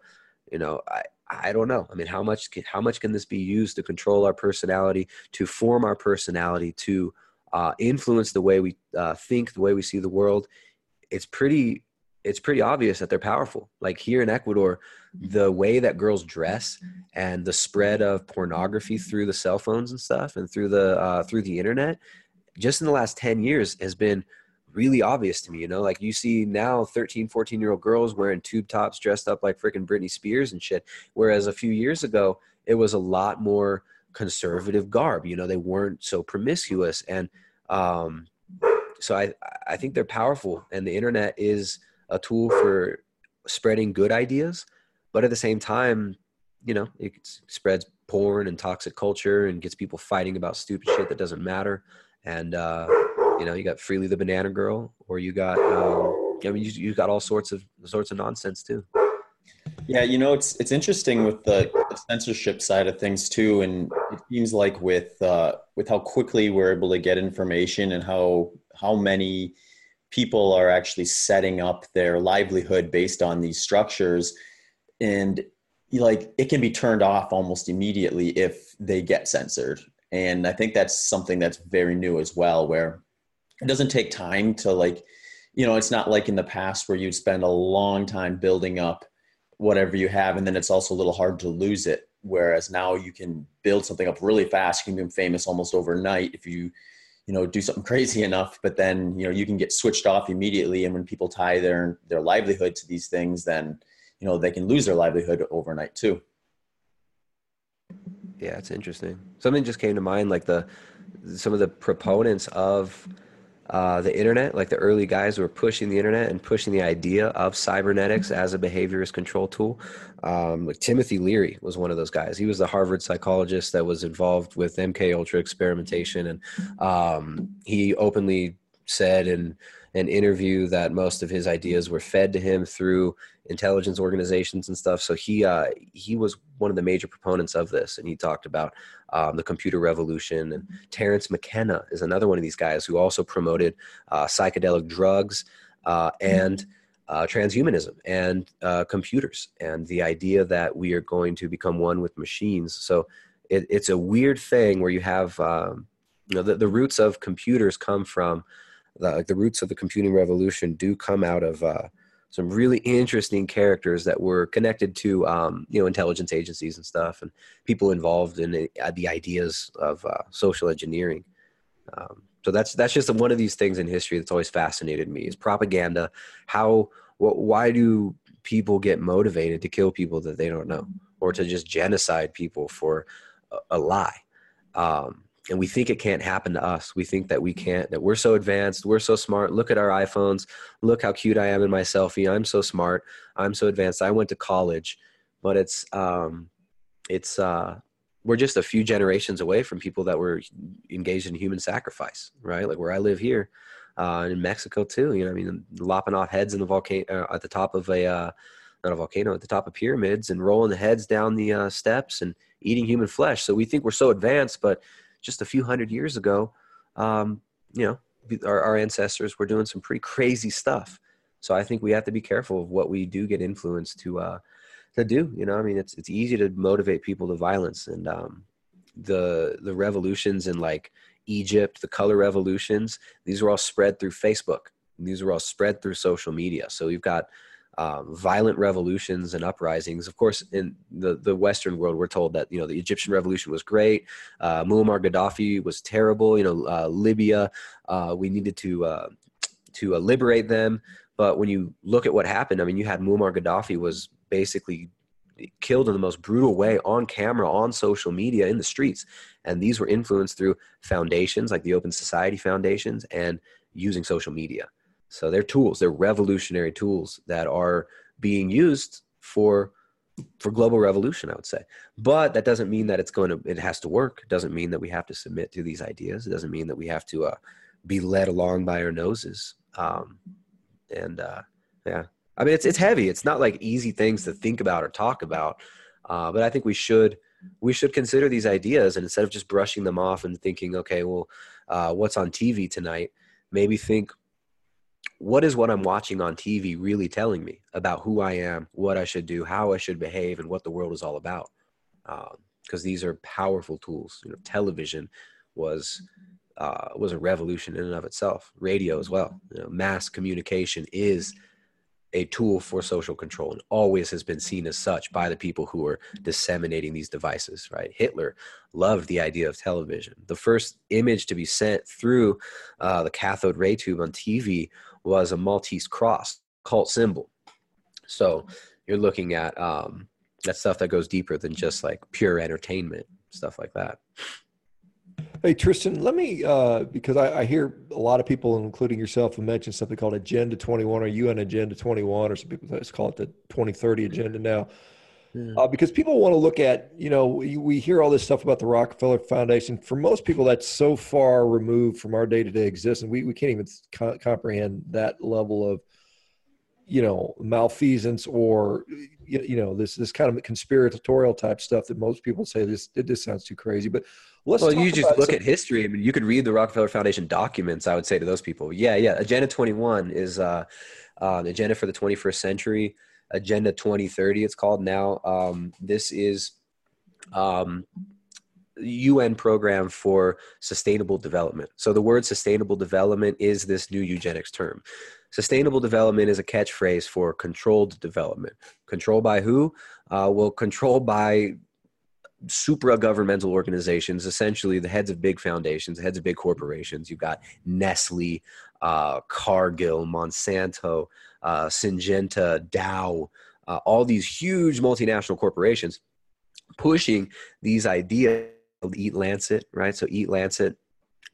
[SPEAKER 2] you know i I don't know. I mean, how much can, how much can this be used to control our personality, to form our personality, to uh, influence the way we uh, think, the way we see the world? It's pretty it's pretty obvious that they're powerful. Like here in Ecuador, the way that girls dress and the spread of pornography through the cell phones and stuff, and through the uh, through the internet, just in the last ten years, has been really obvious to me you know like you see now 13 14 year old girls wearing tube tops dressed up like freaking britney spears and shit whereas a few years ago it was a lot more conservative garb you know they weren't so promiscuous. And um so i i think they're powerful and the internet is a tool for spreading good ideas but at the same time you know it spreads porn and toxic culture and gets people fighting about stupid shit that doesn't matter. And uh you know, you got Freelee the Banana Girl, or you got, um, I mean, you, you got all sorts of sorts of nonsense too.
[SPEAKER 4] Yeah, you know, it's it's interesting with the, the censorship side of things too, and it seems like with uh, with how quickly we're able to get information and how how many people are actually setting up their livelihood based on these structures, and like it can be turned off almost immediately if they get censored. And I think that's something that's very new as well, where it doesn't take time to like you know it's not like in the past where you'd spend a long time building up whatever you have and then it's also a little hard to lose it. Whereas now you can build something up really fast you can become famous almost overnight if you you know do something crazy enough but then you know you can get switched off immediately and when people tie their their livelihood to these things then you know they can lose their livelihood overnight too.
[SPEAKER 2] Yeah it's interesting. Something just came to mind like the some of the proponents of uh, the internet, like the early guys who were pushing the internet and pushing the idea of cybernetics as a behaviorist control tool. Um, like Timothy Leary was one of those guys. He was the Harvard psychologist that was involved with MK Ultra experimentation, and um, he openly said in an interview that most of his ideas were fed to him through intelligence organizations and stuff. So he uh, he was one of the major proponents of this, and he talked about um, the computer revolution. And Terence McKenna is another one of these guys who also promoted uh, psychedelic drugs uh, and uh, transhumanism and uh, computers and the idea that we are going to become one with machines. So it, it's a weird thing where you have um, you know the, the roots of computers come from the, the roots of the computing revolution do come out of uh, some really interesting characters that were connected to um, you know intelligence agencies and stuff and people involved in the, uh, the ideas of uh, social engineering. Um, so that's that's just one of these things in history that's always fascinated me is propaganda. How wh- why do people get motivated to kill people that they don't know or to just genocide people for a, a lie? Um, and we think it can't happen to us. We think that we can't, that we're so advanced, we're so smart. Look at our iPhones. Look how cute I am in my selfie. I'm so smart. I'm so advanced. I went to college, but it's, um, it's, uh, we're just a few generations away from people that were engaged in human sacrifice, right? Like where I live here, uh, in Mexico too. You know, I mean, lopping off heads in the volcano uh, at the top of a, uh, not a volcano, at the top of pyramids, and rolling the heads down the uh, steps and eating human flesh. So we think we're so advanced, but just a few hundred years ago, um, you know, our, our ancestors were doing some pretty crazy stuff. So I think we have to be careful of what we do get influenced to uh, to do. You know, I mean, it's it's easy to motivate people to violence, and um, the the revolutions in like Egypt, the color revolutions, these were all spread through Facebook. These were all spread through social media. So we've got um, violent revolutions and uprisings. Of course, in the, the Western world, we're told that you know the Egyptian revolution was great. Uh, Muammar Gaddafi was terrible. You know, uh, Libya, uh, we needed to uh, to uh, liberate them. But when you look at what happened, I mean, you had Muammar Gaddafi was basically killed in the most brutal way on camera, on social media, in the streets, and these were influenced through foundations like the Open Society foundations and using social media. So they're tools, they're revolutionary tools that are being used for for global revolution, I would say. But that doesn't mean that it's going to it has to work. It doesn't mean that we have to submit to these ideas. It doesn't mean that we have to uh, be led along by our noses. Um, and uh, yeah, I mean it's it's heavy. It's not like easy things to think about or talk about. Uh, but I think we should we should consider these ideas and instead of just brushing them off and thinking, okay, well, uh, what's on TV tonight? Maybe think what is what I'm watching on TV really telling me about who I am, what I should do, how I should behave, and what the world is all about? Because um, these are powerful tools. You know, television was uh, was a revolution in and of itself. Radio as well. You know, mass communication is a tool for social control and always has been seen as such by the people who are disseminating these devices right? Hitler loved the idea of television. The first image to be sent through uh, the cathode ray tube on tv was a maltese cross cult symbol. So you're looking at um, that stuff that goes deeper than just like pure entertainment stuff like that
[SPEAKER 3] Hey Tristan, let me uh, because I, I, hear a lot of people, including yourself, have mentioned something called Agenda 21 or UN Agenda 21, or some people just call it the 2030 agenda now. Yeah. Uh, because people want to look at, you know, we, we, hear all this stuff about the Rockefeller Foundation. For most people, that's so far removed from our day to day existence. We, we can't even co- comprehend that level of, you know, malfeasance or, you, know, this this kind of conspiratorial type stuff that most people say this this sounds too crazy. But
[SPEAKER 2] Let's well, you just look at history. I mean, you could read the Rockefeller Foundation documents. I would say to those people, yeah, yeah. Agenda 21 is uh, uh, agenda for the 21st century. Agenda 2030, it's called now. Um, this is um, UN program for sustainable development. So the word sustainable development is this new eugenics term. Sustainable development is a catchphrase for controlled development. Controlled by who? Uh, well, controlled by supra governmental organizations, essentially the heads of big foundations, the heads of big corporations. You've got Nestle, uh, Cargill, Monsanto, uh, Syngenta, Dow, uh, all these huge multinational corporations pushing these ideas. Eat Lancet, right? So Eat Lancet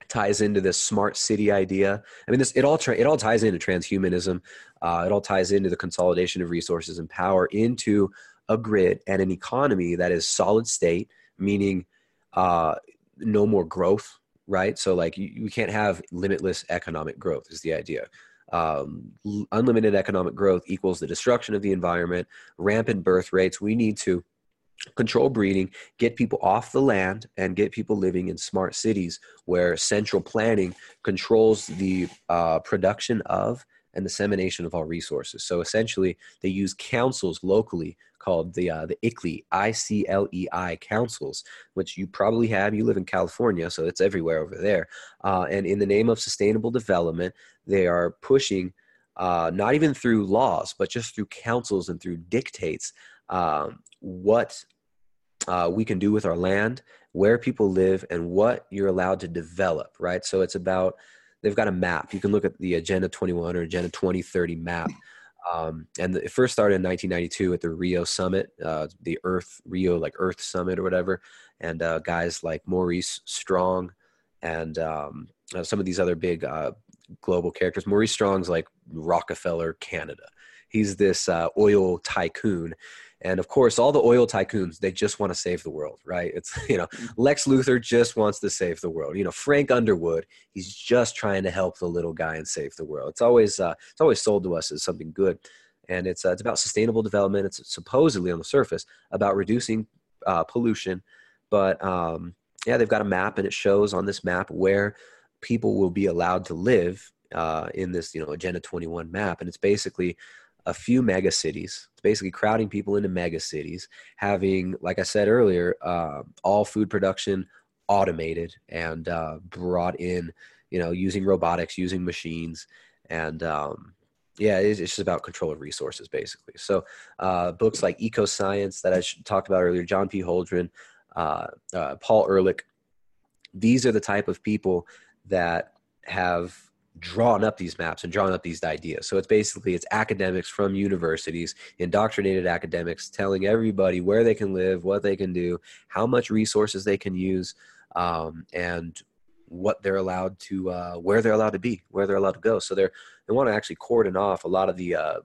[SPEAKER 2] ties into this smart city idea. I mean, this it all tra- it all ties into transhumanism. Uh, it all ties into the consolidation of resources and power into a grid and an economy that is solid state, meaning uh, no more growth, right? So like you, you, can't have limitless economic growth is the idea. Um, unlimited economic growth equals the destruction of the environment, rampant birth rates. We need to control breeding, get people off the land, and get people living in smart cities where central planning controls the uh, production of and dissemination of all resources. So essentially, they use councils locally called the uh, the ICLEI, I C L E I councils, which you probably have. You live in California, so it's everywhere over there. Uh, and in the name of sustainable development, they are pushing. Uh, not even through laws, but just through councils and through dictates, um, what uh, we can do with our land, where people live, and what you're allowed to develop, right? So it's about they've got a map. You can look at the Agenda 21 or Agenda 2030 map. Um, and it first started in 1992 at the Rio Summit, uh, the Earth Rio like Earth Summit or whatever, and uh, guys like Maurice Strong and um, uh, some of these other big uh, global characters. Maurice Strong's like Rockefeller Canada. He's this uh, oil tycoon, and of course, all the oil tycoons, they just want to save the world, right? It's, you know, mm-hmm. Lex Luthor just wants to save the world. You know, Frank Underwood, he's just trying to help the little guy and save the world. It's always, uh, it's always sold to us as something good. And it's, uh, it's about sustainable development. It's supposedly on the surface about reducing uh, pollution. But um, yeah, they've got a map and it shows on this map where people will be allowed to live uh, in this you know agenda 21 map and it's basically a few mega cities basically crowding people into mega cities having like i said earlier uh, all food production automated and uh, brought in you know using robotics using machines and um, yeah it's, just about control of resources basically. So uh, books like ecoscience that i talked about earlier john p. Holdren uh, uh, paul ehrlich these are the type of people that have drawn up these maps and drawn up these ideas so it's basically it's academics from universities indoctrinated academics telling everybody where they can live what they can do how much resources they can use um, and what they're allowed to uh, where they're allowed to be where they're allowed to go so they're they want to actually cordon off a lot of the uh,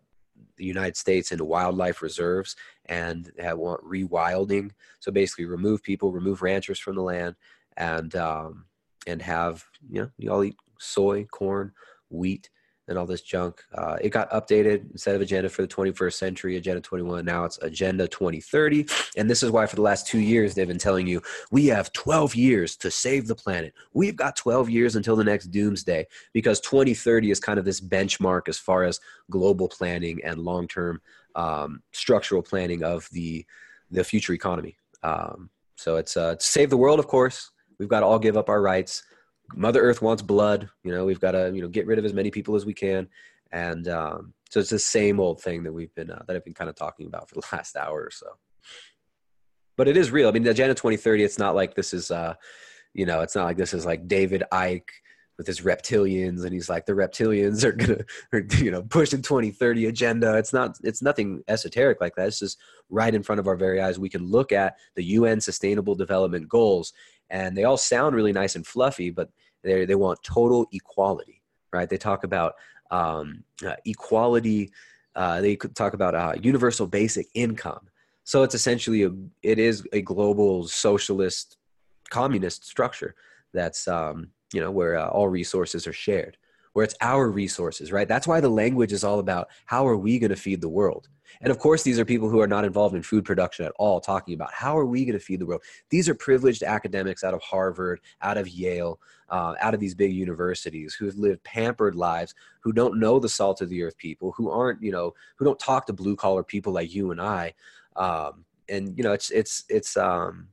[SPEAKER 2] the United States into wildlife reserves and want rewilding. So basically, remove people, remove ranchers from the land, and um, and have you know you all eat soy, corn, wheat, and all this junk. Uh, it got updated instead of agenda for the 21st century, agenda 21. Now it's agenda 2030. And this is why for the last two years, they've been telling you, we have 12 years to save the planet. We've got 12 years until the next doomsday because 2030 is kind of this benchmark as far as global planning and long term um, structural planning of the, the future economy. Um, so it's uh, to save the world, of course. We've got to all give up our rights. Mother Earth wants blood. You know, we've got to you know get rid of as many people as we can, and um, so it's the same old thing that we've been uh, that I've been kind of talking about for the last hour or so. But it is real. I mean, the Agenda 2030. It's not like this is, uh, you know, it's not like this is like David Icke with his reptilians and he's like the reptilians are gonna are, you know push in 2030 agenda it's not it's nothing esoteric like that it's just right in front of our very eyes we can look at the un sustainable development goals and they all sound really nice and fluffy, but they they want total equality, right? They talk about um, uh, equality. Uh, they talk about uh, universal basic income. So it's essentially a it is a global socialist communist structure that's um, you know where uh, all resources are shared, where it's our resources, right? That's why the language is all about how are we going to feed the world and of course, these are people who are not involved in food production at all, talking about how are we going to feed the world. These are privileged academics out of Harvard, out of Yale, uh, out of these big universities who have lived pampered lives, who don't know the salt of the earth people, who aren't, you know, who don't talk to blue collar people like you and I. Um, and you know, it's it's it's um,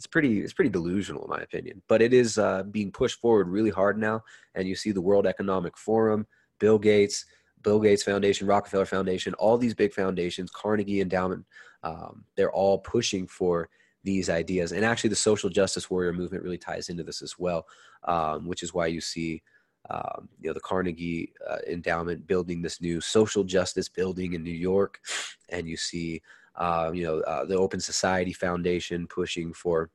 [SPEAKER 2] it's pretty it's pretty delusional in my opinion. But it is uh, being pushed forward really hard now, and you see the World Economic Forum, Bill Gates Bill Gates Foundation, Rockefeller Foundation, all these big foundations, Carnegie Endowment, um, they're all pushing for these ideas. And actually, the social justice warrior movement really ties into this as well, um, which is why you see. Um, you know the Carnegie uh, Endowment building this new social justice building in New York, and you see uh, you know uh, the Open Society Foundation pushing for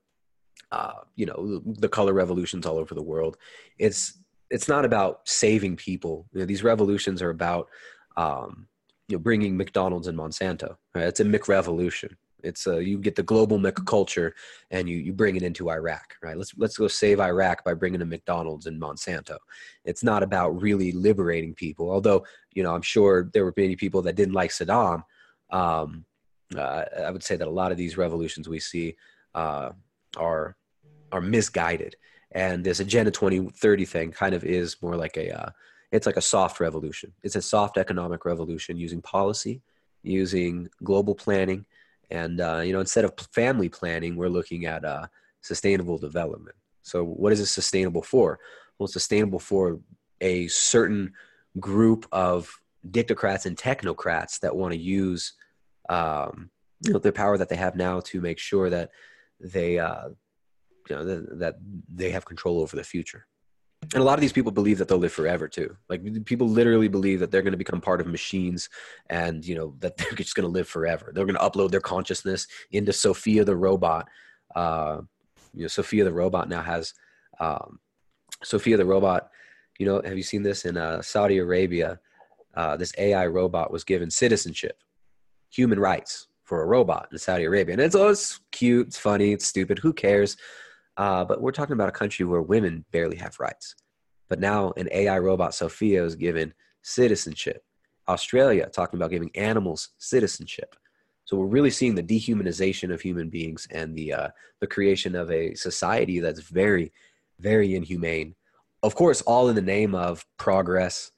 [SPEAKER 2] uh, you know the color revolutions all over the world. It's it's not about saving people. You know, these revolutions are about um, you know bringing McDonald's and Monsanto. Right? It's a McRevolution. It's a, you get the global Mc culture and you, you bring it into Iraq, right? Let's let's go save Iraq by bringing in McDonald's and Monsanto. It's not about really liberating people, although you know I'm sure there were many people that didn't like Saddam. Um, uh, I would say that a lot of these revolutions we see uh, are are misguided. And this agenda 2030 thing kind of is more like a uh, it's like a soft revolution. It's a soft economic revolution using policy using global planning and uh, you know instead of family planning we're looking at uh, sustainable development. So what is it sustainable for? Well sustainable for a certain group of dictocrats and technocrats that want to use um, you know the power that they have now to make sure that they uh, you know that, they have control over the future. And a lot of these people believe that they'll live forever too. Like people literally believe that they're going to become part of machines and you know that they're just going to live forever. They're going to upload their consciousness into sophia the robot uh, you know sophia the robot now has um, sophia the robot you know have you seen this? In uh, saudi arabia uh, this ai robot was given citizenship human rights for a robot in saudi arabia and it's, oh, it's cute it's funny it's stupid who cares uh, but we're talking about a country where women barely have rights. But now an AI robot, Sophia, is given citizenship. Australia talking about giving animals citizenship. So we're really seeing the dehumanization of human beings and the uh, the creation of a society that's very, very inhumane, of course, all in the name of progress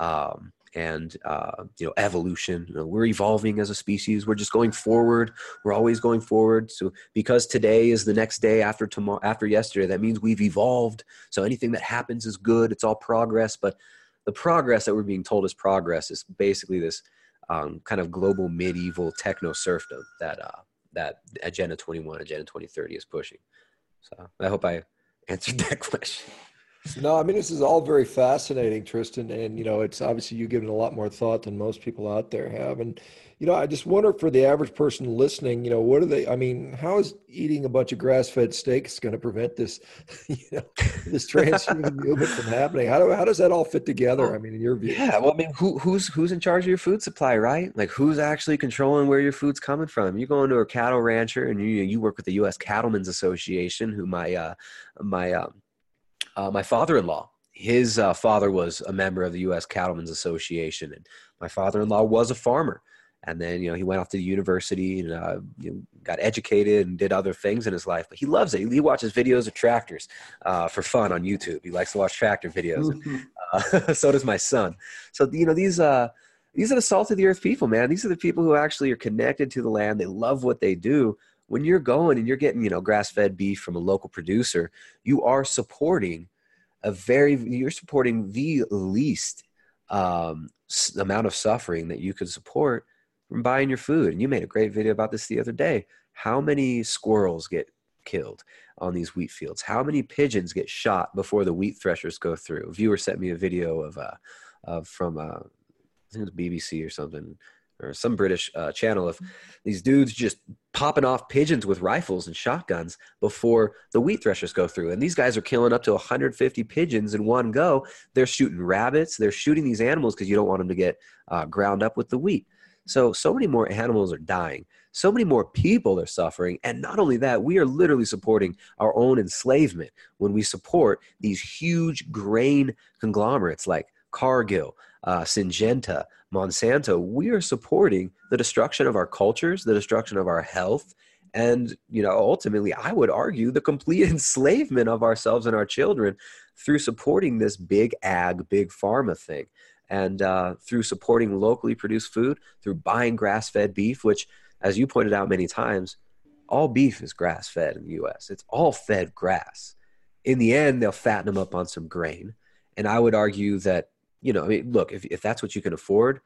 [SPEAKER 2] um, and uh, you know evolution. You know, we're evolving as a species. We're just going forward. We're always going forward. So because today is the next day after tomorrow, after yesterday, that means we've evolved. So anything that happens is good. It's all progress. But the progress that we're being told is progress is basically this um, kind of global medieval techno serfdom that uh, that Agenda 21, Agenda 2030 is pushing. So I hope I answered that question.
[SPEAKER 3] No, I mean this is all very fascinating, Tristan, and you know it's obviously you given a lot more thought than most people out there have, and you know I just wonder for the average person listening, you know, what are they? I mean, how is eating a bunch of grass-fed steaks going to prevent this, you know, this transhuman movement from happening? How do how does that all fit together? I mean, in your view?
[SPEAKER 2] Yeah, well, I mean, who who's who's in charge of your food supply, right? Like, who's actually controlling where your food's coming from? You go into a cattle rancher, and you you work with the U.S. Cattlemen's Association, who my uh my um uh, my father-in-law his uh, father was a member of the U.S. Cattlemen's Association, and my father-in-law was a farmer. And then you know he went off to the university and uh, you know, got educated and did other things in his life. But he loves it. He watches videos of tractors uh, for fun on YouTube. He likes to watch tractor videos. Mm-hmm. And, uh, so does my son. So you know these uh, these are the salt of the earth people, man. These are the people who actually are connected to the land. They love what they do. When you're going and you're getting you know grass fed beef from a local producer, you are supporting a very you're supporting the least um, amount of suffering that you could support from buying your food. And you made a great video about this the other day. How many squirrels get killed on these wheat fields? How many pigeons get shot before the wheat threshers go through? A viewer sent me a video of, uh, of from uh, I think it was BBC or something or some British uh, channel of these dudes just popping off pigeons with rifles and shotguns before the wheat threshers go through. And these guys are killing up to 150 pigeons in one go. They're shooting rabbits. They're shooting these animals because you don't want them to get uh, ground up with the wheat. So, so many more animals are dying. So many more people are suffering. And not only that, we are literally supporting our own enslavement when we support these huge grain conglomerates like Cargill, uh, Syngenta, Monsanto, we are supporting the destruction of our cultures, the destruction of our health, and you know ultimately i would argue the complete enslavement of ourselves and our children through supporting this big ag big pharma thing. And uh, through supporting locally produced food through buying grass-fed beef which as you pointed out many times all beef is grass-fed in the us it's all fed grass. In the end they'll fatten them up on some grain. And i would argue that you know, I mean, look, if, if that's what you can afford,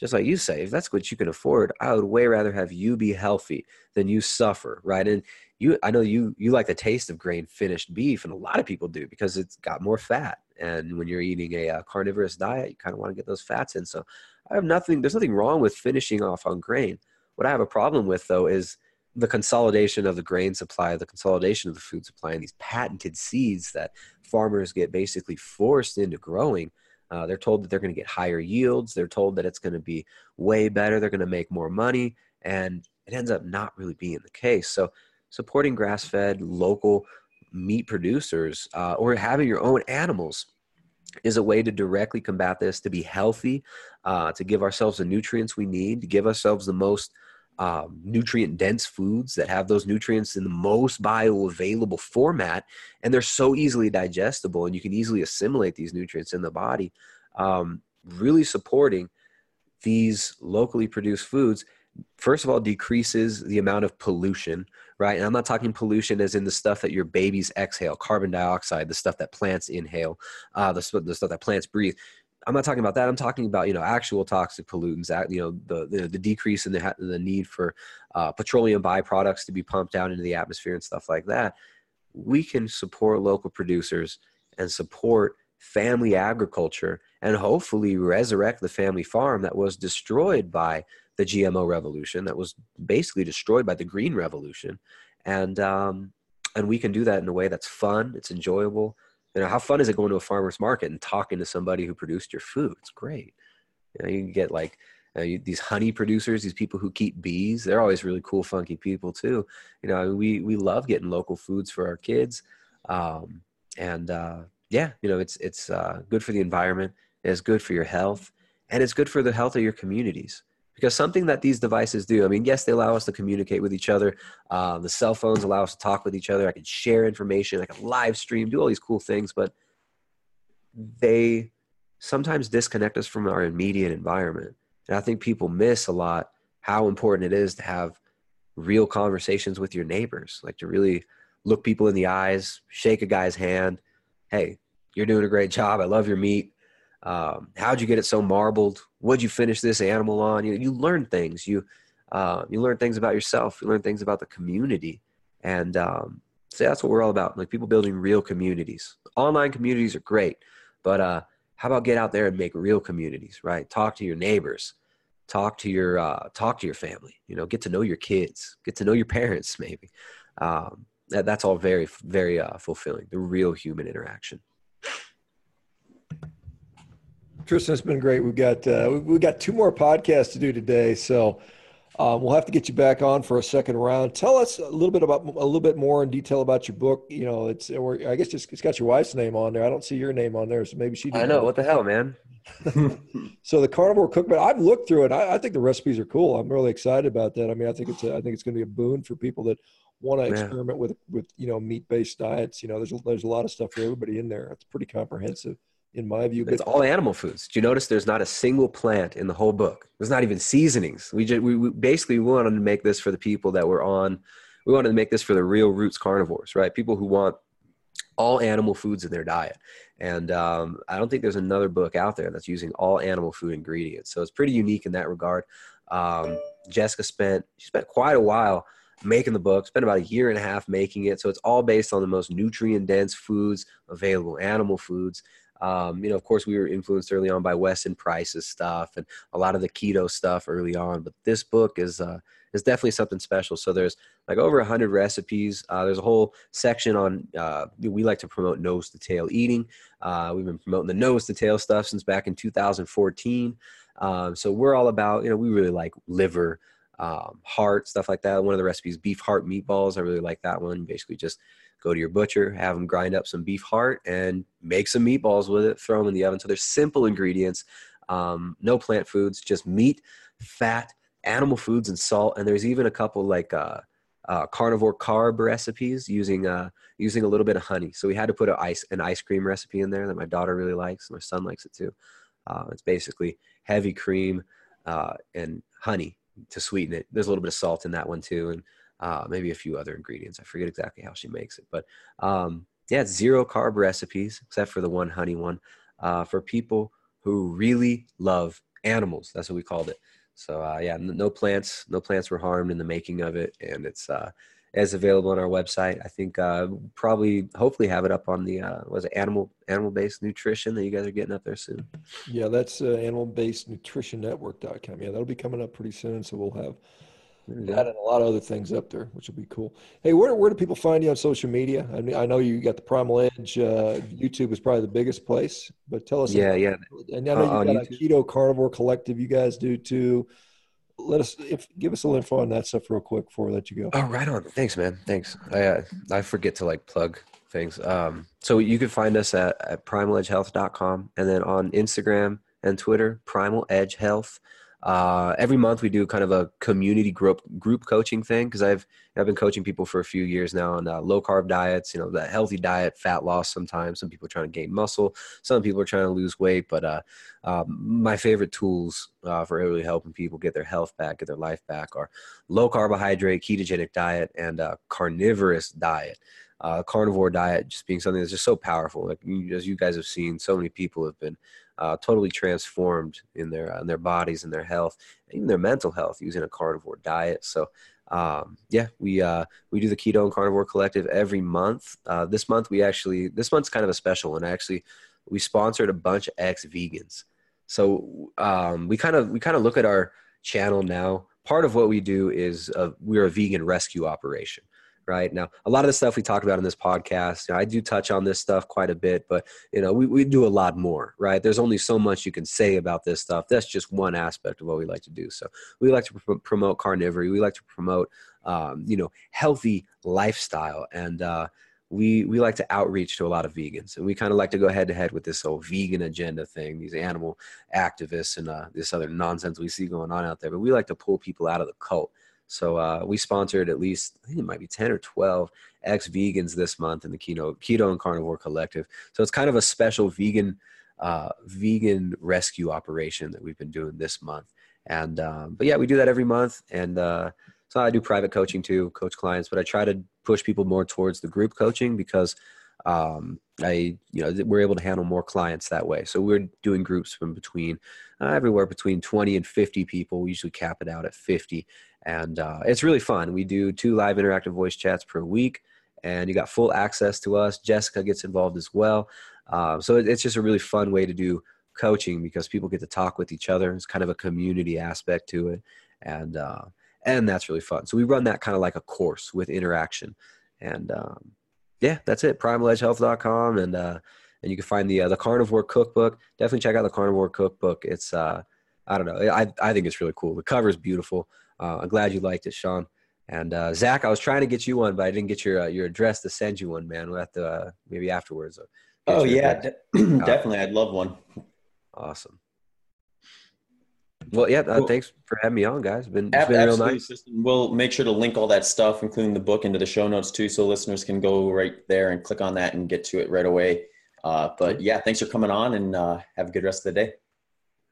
[SPEAKER 2] just like you say, if that's what you can afford, I would way rather have you be healthy than you suffer, right? And you, I know you you like the taste of grain finished beef, and a lot of people do because it's got more fat. And when you're eating a uh, carnivorous diet, you kind of want to get those fats in. So I have nothing. There's nothing wrong with finishing off on grain. What I have a problem with though is the consolidation of the grain supply, the consolidation of the food supply, and these patented seeds that farmers get basically forced into growing uh, they're told that they're going to get higher yields. They're told that it's going to be way better. They're going to make more money. And it ends up not really being the case. So, supporting grass fed, local meat producers uh, or having your own animals is a way to directly combat this, to be healthy, uh, to give ourselves the nutrients we need, to give ourselves the most um, nutrient dense foods that have those nutrients in the most bioavailable format and they're so easily digestible and you can easily assimilate these nutrients in the body um, really supporting these locally produced foods first of all decreases the amount of pollution right? And i'm not talking pollution as in the stuff that your babies exhale carbon dioxide the stuff that plants inhale uh, the, the stuff that plants breathe I'm not talking about that. I'm talking about you know actual toxic pollutants. You know the the, the decrease in the the need for uh, petroleum byproducts to be pumped down into the atmosphere and stuff like that. We can support local producers and support family agriculture and hopefully resurrect the family farm that was destroyed by the GMO revolution, that was basically destroyed by the green revolution, and um, and we can do that in a way that's fun, it's enjoyable, you know, how fun is it going to a farmer's market and talking to somebody who produced your food? It's great. You know, you get like uh, you, these honey producers, these people who keep bees. They're always really cool, funky people too. You know, we we love getting local foods for our kids, um, and uh, yeah, you know, it's it's uh, good for the environment. It's good for your health, and it's good for the health of your communities because something that these devices do i mean yes they allow us to communicate with each other uh, the cell phones allow us to talk with each other i can share information i can live stream do all these cool things but they sometimes disconnect us from our immediate environment. And I think people miss a lot how important it is to have real conversations with your neighbors, like to really look people in the eyes, shake a guy's hand. Hey, you're doing a great job. I love your meat. Um, how'd you get it so marbled? What'd you finish this animal on? You, you learn things. You uh, you learn things about yourself. You learn things about the community, and um, so that's what we're all about. Like people building real communities. Online communities are great, but uh, how about get out there and make real communities? Right? Talk to your neighbors. Talk to your uh, talk to your family. You know, get to know your kids. Get to know your parents. Maybe um, that, that's all very very uh, fulfilling. The real human interaction.
[SPEAKER 3] Tristan, it's been great. We've got uh, we've got two more podcasts to do today, so um, we'll have to get you back on for a second round. Tell us a little bit about a little bit more in detail about your book. You know, it's or I guess just, it's got your wife's name on there. I don't see your name on there, so maybe she.
[SPEAKER 2] I know what the hell, man.
[SPEAKER 3] so the carnivore cookbook, I've looked through it. I, I, think the recipes are cool. I'm really excited about that. I mean, I think it's a, I think it's going to be a boon for people that want to experiment with with you know meat based diets. You know, there's there's a lot of stuff for everybody in there. It's pretty comprehensive in my view.
[SPEAKER 2] It's all animal foods. Do you notice there's not a single plant in the whole book? There's not even seasonings. We just we, we basically wanted to make this for the people that were on. We wanted to make this for the real roots carnivores, right? People who want all animal foods in their diet. And um, I don't think there's another book out there that's using all animal food ingredients. So it's pretty unique in that regard. Um, Jessica spent she spent quite a while making the book, spent about a year and a half making it. So it's all based on the most nutrient dense foods available, animal foods. Um, you know, of course, we were influenced early on by Weston Price's stuff and a lot of the keto stuff early on. But this book is uh, is definitely something special. So there's like over a hundred recipes. Uh, there's a whole section on. Uh, we like to promote nose to tail eating. Uh, we've been promoting the nose to tail stuff since back in 2014. Um, so we're all about. You know, we really like liver. Um, heart stuff like that. One of the recipes, beef heart meatballs. I really like that one. Basically, just go to your butcher, have them grind up some beef heart, and make some meatballs with it. Throw them in the oven. So there's simple ingredients, um, no plant foods, just meat, fat, animal foods, and salt. And there's even a couple like uh, uh, carnivore carb recipes using uh, using a little bit of honey. So we had to put an ice an ice cream recipe in there that my daughter really likes. My son likes it too. Uh, it's basically heavy cream uh, and honey to sweeten it. There's a little bit of salt in that one too, and uh, maybe a few other ingredients. I forget exactly how she makes it, but um, yeah, zero carb recipes except for the one honey one uh, for people who really love animals. That's what we called it. So uh, yeah, no plants, no plants were harmed in the making of it, and it's uh, as available on our website. I think uh, probably, hopefully, have it up on the uh, was it animal animal based nutrition that you guys are getting up there soon.
[SPEAKER 3] Yeah, that's uh, animal based nutrition network.com. Yeah, that'll be coming up pretty soon. So we'll have that and a lot of other things up there, which will be cool. Hey, where, where do people find you on social media? I mean, I know you got the Primal Edge. Uh, YouTube is probably the biggest place, but tell us.
[SPEAKER 2] Yeah, about, yeah.
[SPEAKER 3] And I know uh, you got a keto carnivore collective. You guys do too. Let us if give us a little info on that stuff real quick before I let you go.
[SPEAKER 2] Oh, right on. Thanks, man. Thanks. I uh, I forget to like plug things. Um, so you can find us at, at primaledgehealth.com and then on Instagram and Twitter, Primal Edge Health. Uh, every month we do kind of a community group group coaching thing because I've I've been coaching people for a few years now on uh, low carb diets, you know, that healthy diet, fat loss. Sometimes some people are trying to gain muscle, some people are trying to lose weight. But uh, um, my favorite tools uh, for really helping people get their health back, get their life back, are low carbohydrate, ketogenic diet, and carnivorous diet. Uh, carnivore diet just being something that's just so powerful. Like as you guys have seen, so many people have been uh, totally transformed in their uh, in their bodies and their health, even their mental health using a carnivore diet. So um, yeah, we uh, we do the Keto and Carnivore Collective every month. Uh, this month we actually this month's kind of a special one. Actually, we sponsored a bunch of ex vegans. So um, we kind of we kind of look at our channel now. Part of what we do is a, we're a vegan rescue operation right? Now a lot of the stuff we talk about in this podcast you know, i do touch on this stuff quite a bit but you know we, we do a lot more right? There's only so much you can say about this stuff. That's just one aspect of what we like to do. So we like to pr- promote carnivory. We like to promote um, you know healthy lifestyle and uh, we we like to outreach to a lot of vegans and we kind of like to go head to head with this whole vegan agenda thing these animal activists and uh, this other nonsense we see going on out there but we like to pull people out of the cult So uh, we sponsored at least I think it might be ten or twelve ex vegans this month in the keto keto and carnivore collective. So it's kind of a special vegan uh, vegan rescue operation that we've been doing this month. And um, but yeah, we do that every month. And uh, so I do private coaching too, coach clients, but I try to push people more towards the group coaching because um, I, you know, we're able to handle more clients that way. So we're doing groups from between uh, everywhere between 20 and 50 people. We usually cap it out at 50. And uh, it's really fun. We do two live interactive voice chats per week, and you got full access to us. Jessica gets involved as well. Um, so it's just a really fun way to do coaching because people get to talk with each other. It's kind of a community aspect to it. And, uh, and that's really fun. So we run that kind of like a course with interaction. And um, yeah, that's it. PrimalEdgeHealth.com, and uh, and you can find the uh, the Carnivore Cookbook. Definitely check out the Carnivore Cookbook. It's uh, I don't know, I I think it's really cool. The cover is beautiful. Uh, I'm glad you liked it, Shawn. And uh, Zach, I was trying to get you one, but I didn't get your uh, your address to send you one, man. We'll have to uh, maybe afterwards. Uh,
[SPEAKER 4] oh yeah, de- definitely. I'd love one.
[SPEAKER 2] Awesome. Well, yeah. Uh, cool. Thanks for having me on, guys. It's been, it's been real nice.
[SPEAKER 4] We'll make sure to link all that stuff, including the book, into the show notes too, so listeners can go right there and click on that and get to it right away. Uh, but yeah, thanks for coming on, and uh, have a good rest of the day.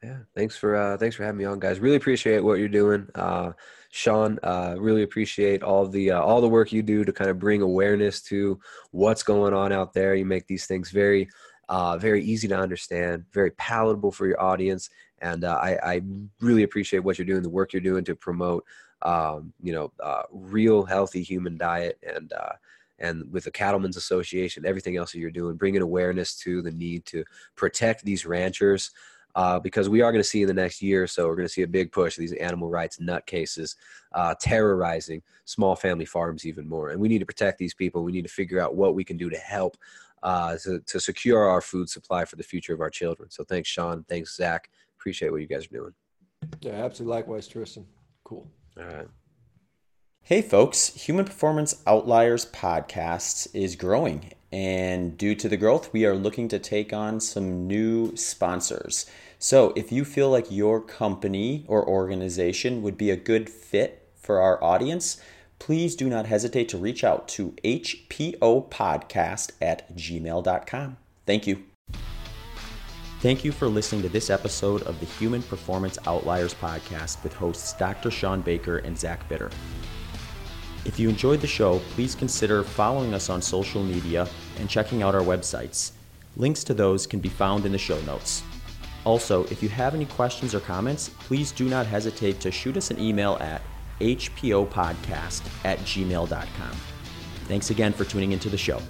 [SPEAKER 2] Yeah, thanks for uh, thanks for having me on, guys. Really appreciate what you're doing, uh, Shawn. Uh, really appreciate all the uh, all the work you do to kind of bring awareness to what's going on out there. You make these things very uh, very easy to understand, very palatable for your audience, and uh, I, I, really appreciate what you're doing, the work you're doing to promote, um, you know, uh, real healthy human diet and uh, and with the Cattlemen's Association, everything else that you're doing, bringing awareness to the need to protect these ranchers. Uh, because we are going to see in the next year or so, we're going to see a big push of these animal rights nutcases uh, terrorizing small family farms even more. And we need to protect these people. We need to figure out what we can do to help uh, to, to secure our food supply for the future of our children. So thanks, Shawn. Thanks, Zach appreciate what you guys are doing.
[SPEAKER 3] Yeah, absolutely. Likewise, Tristan. Cool.
[SPEAKER 2] All right.
[SPEAKER 4] Hey, folks, Human Performance Outliers podcast is growing. And due to the growth, we are looking to take on some new sponsors. So if you feel like your company or organization would be a good fit for our audience, please do not hesitate to reach out to hpopodcast at gmail.com. Thank you. Thank you for listening to this episode of the Human Performance Outliers podcast with hosts Dr. Shawn Baker and Zach Bitter. If you enjoyed the show, please consider following us on social media and checking out our websites. Links to those can be found in the show notes. Also, if you have any questions or comments, please do not hesitate to shoot us an email at hpopodcast at gmail.com. Thanks again for tuning into the show.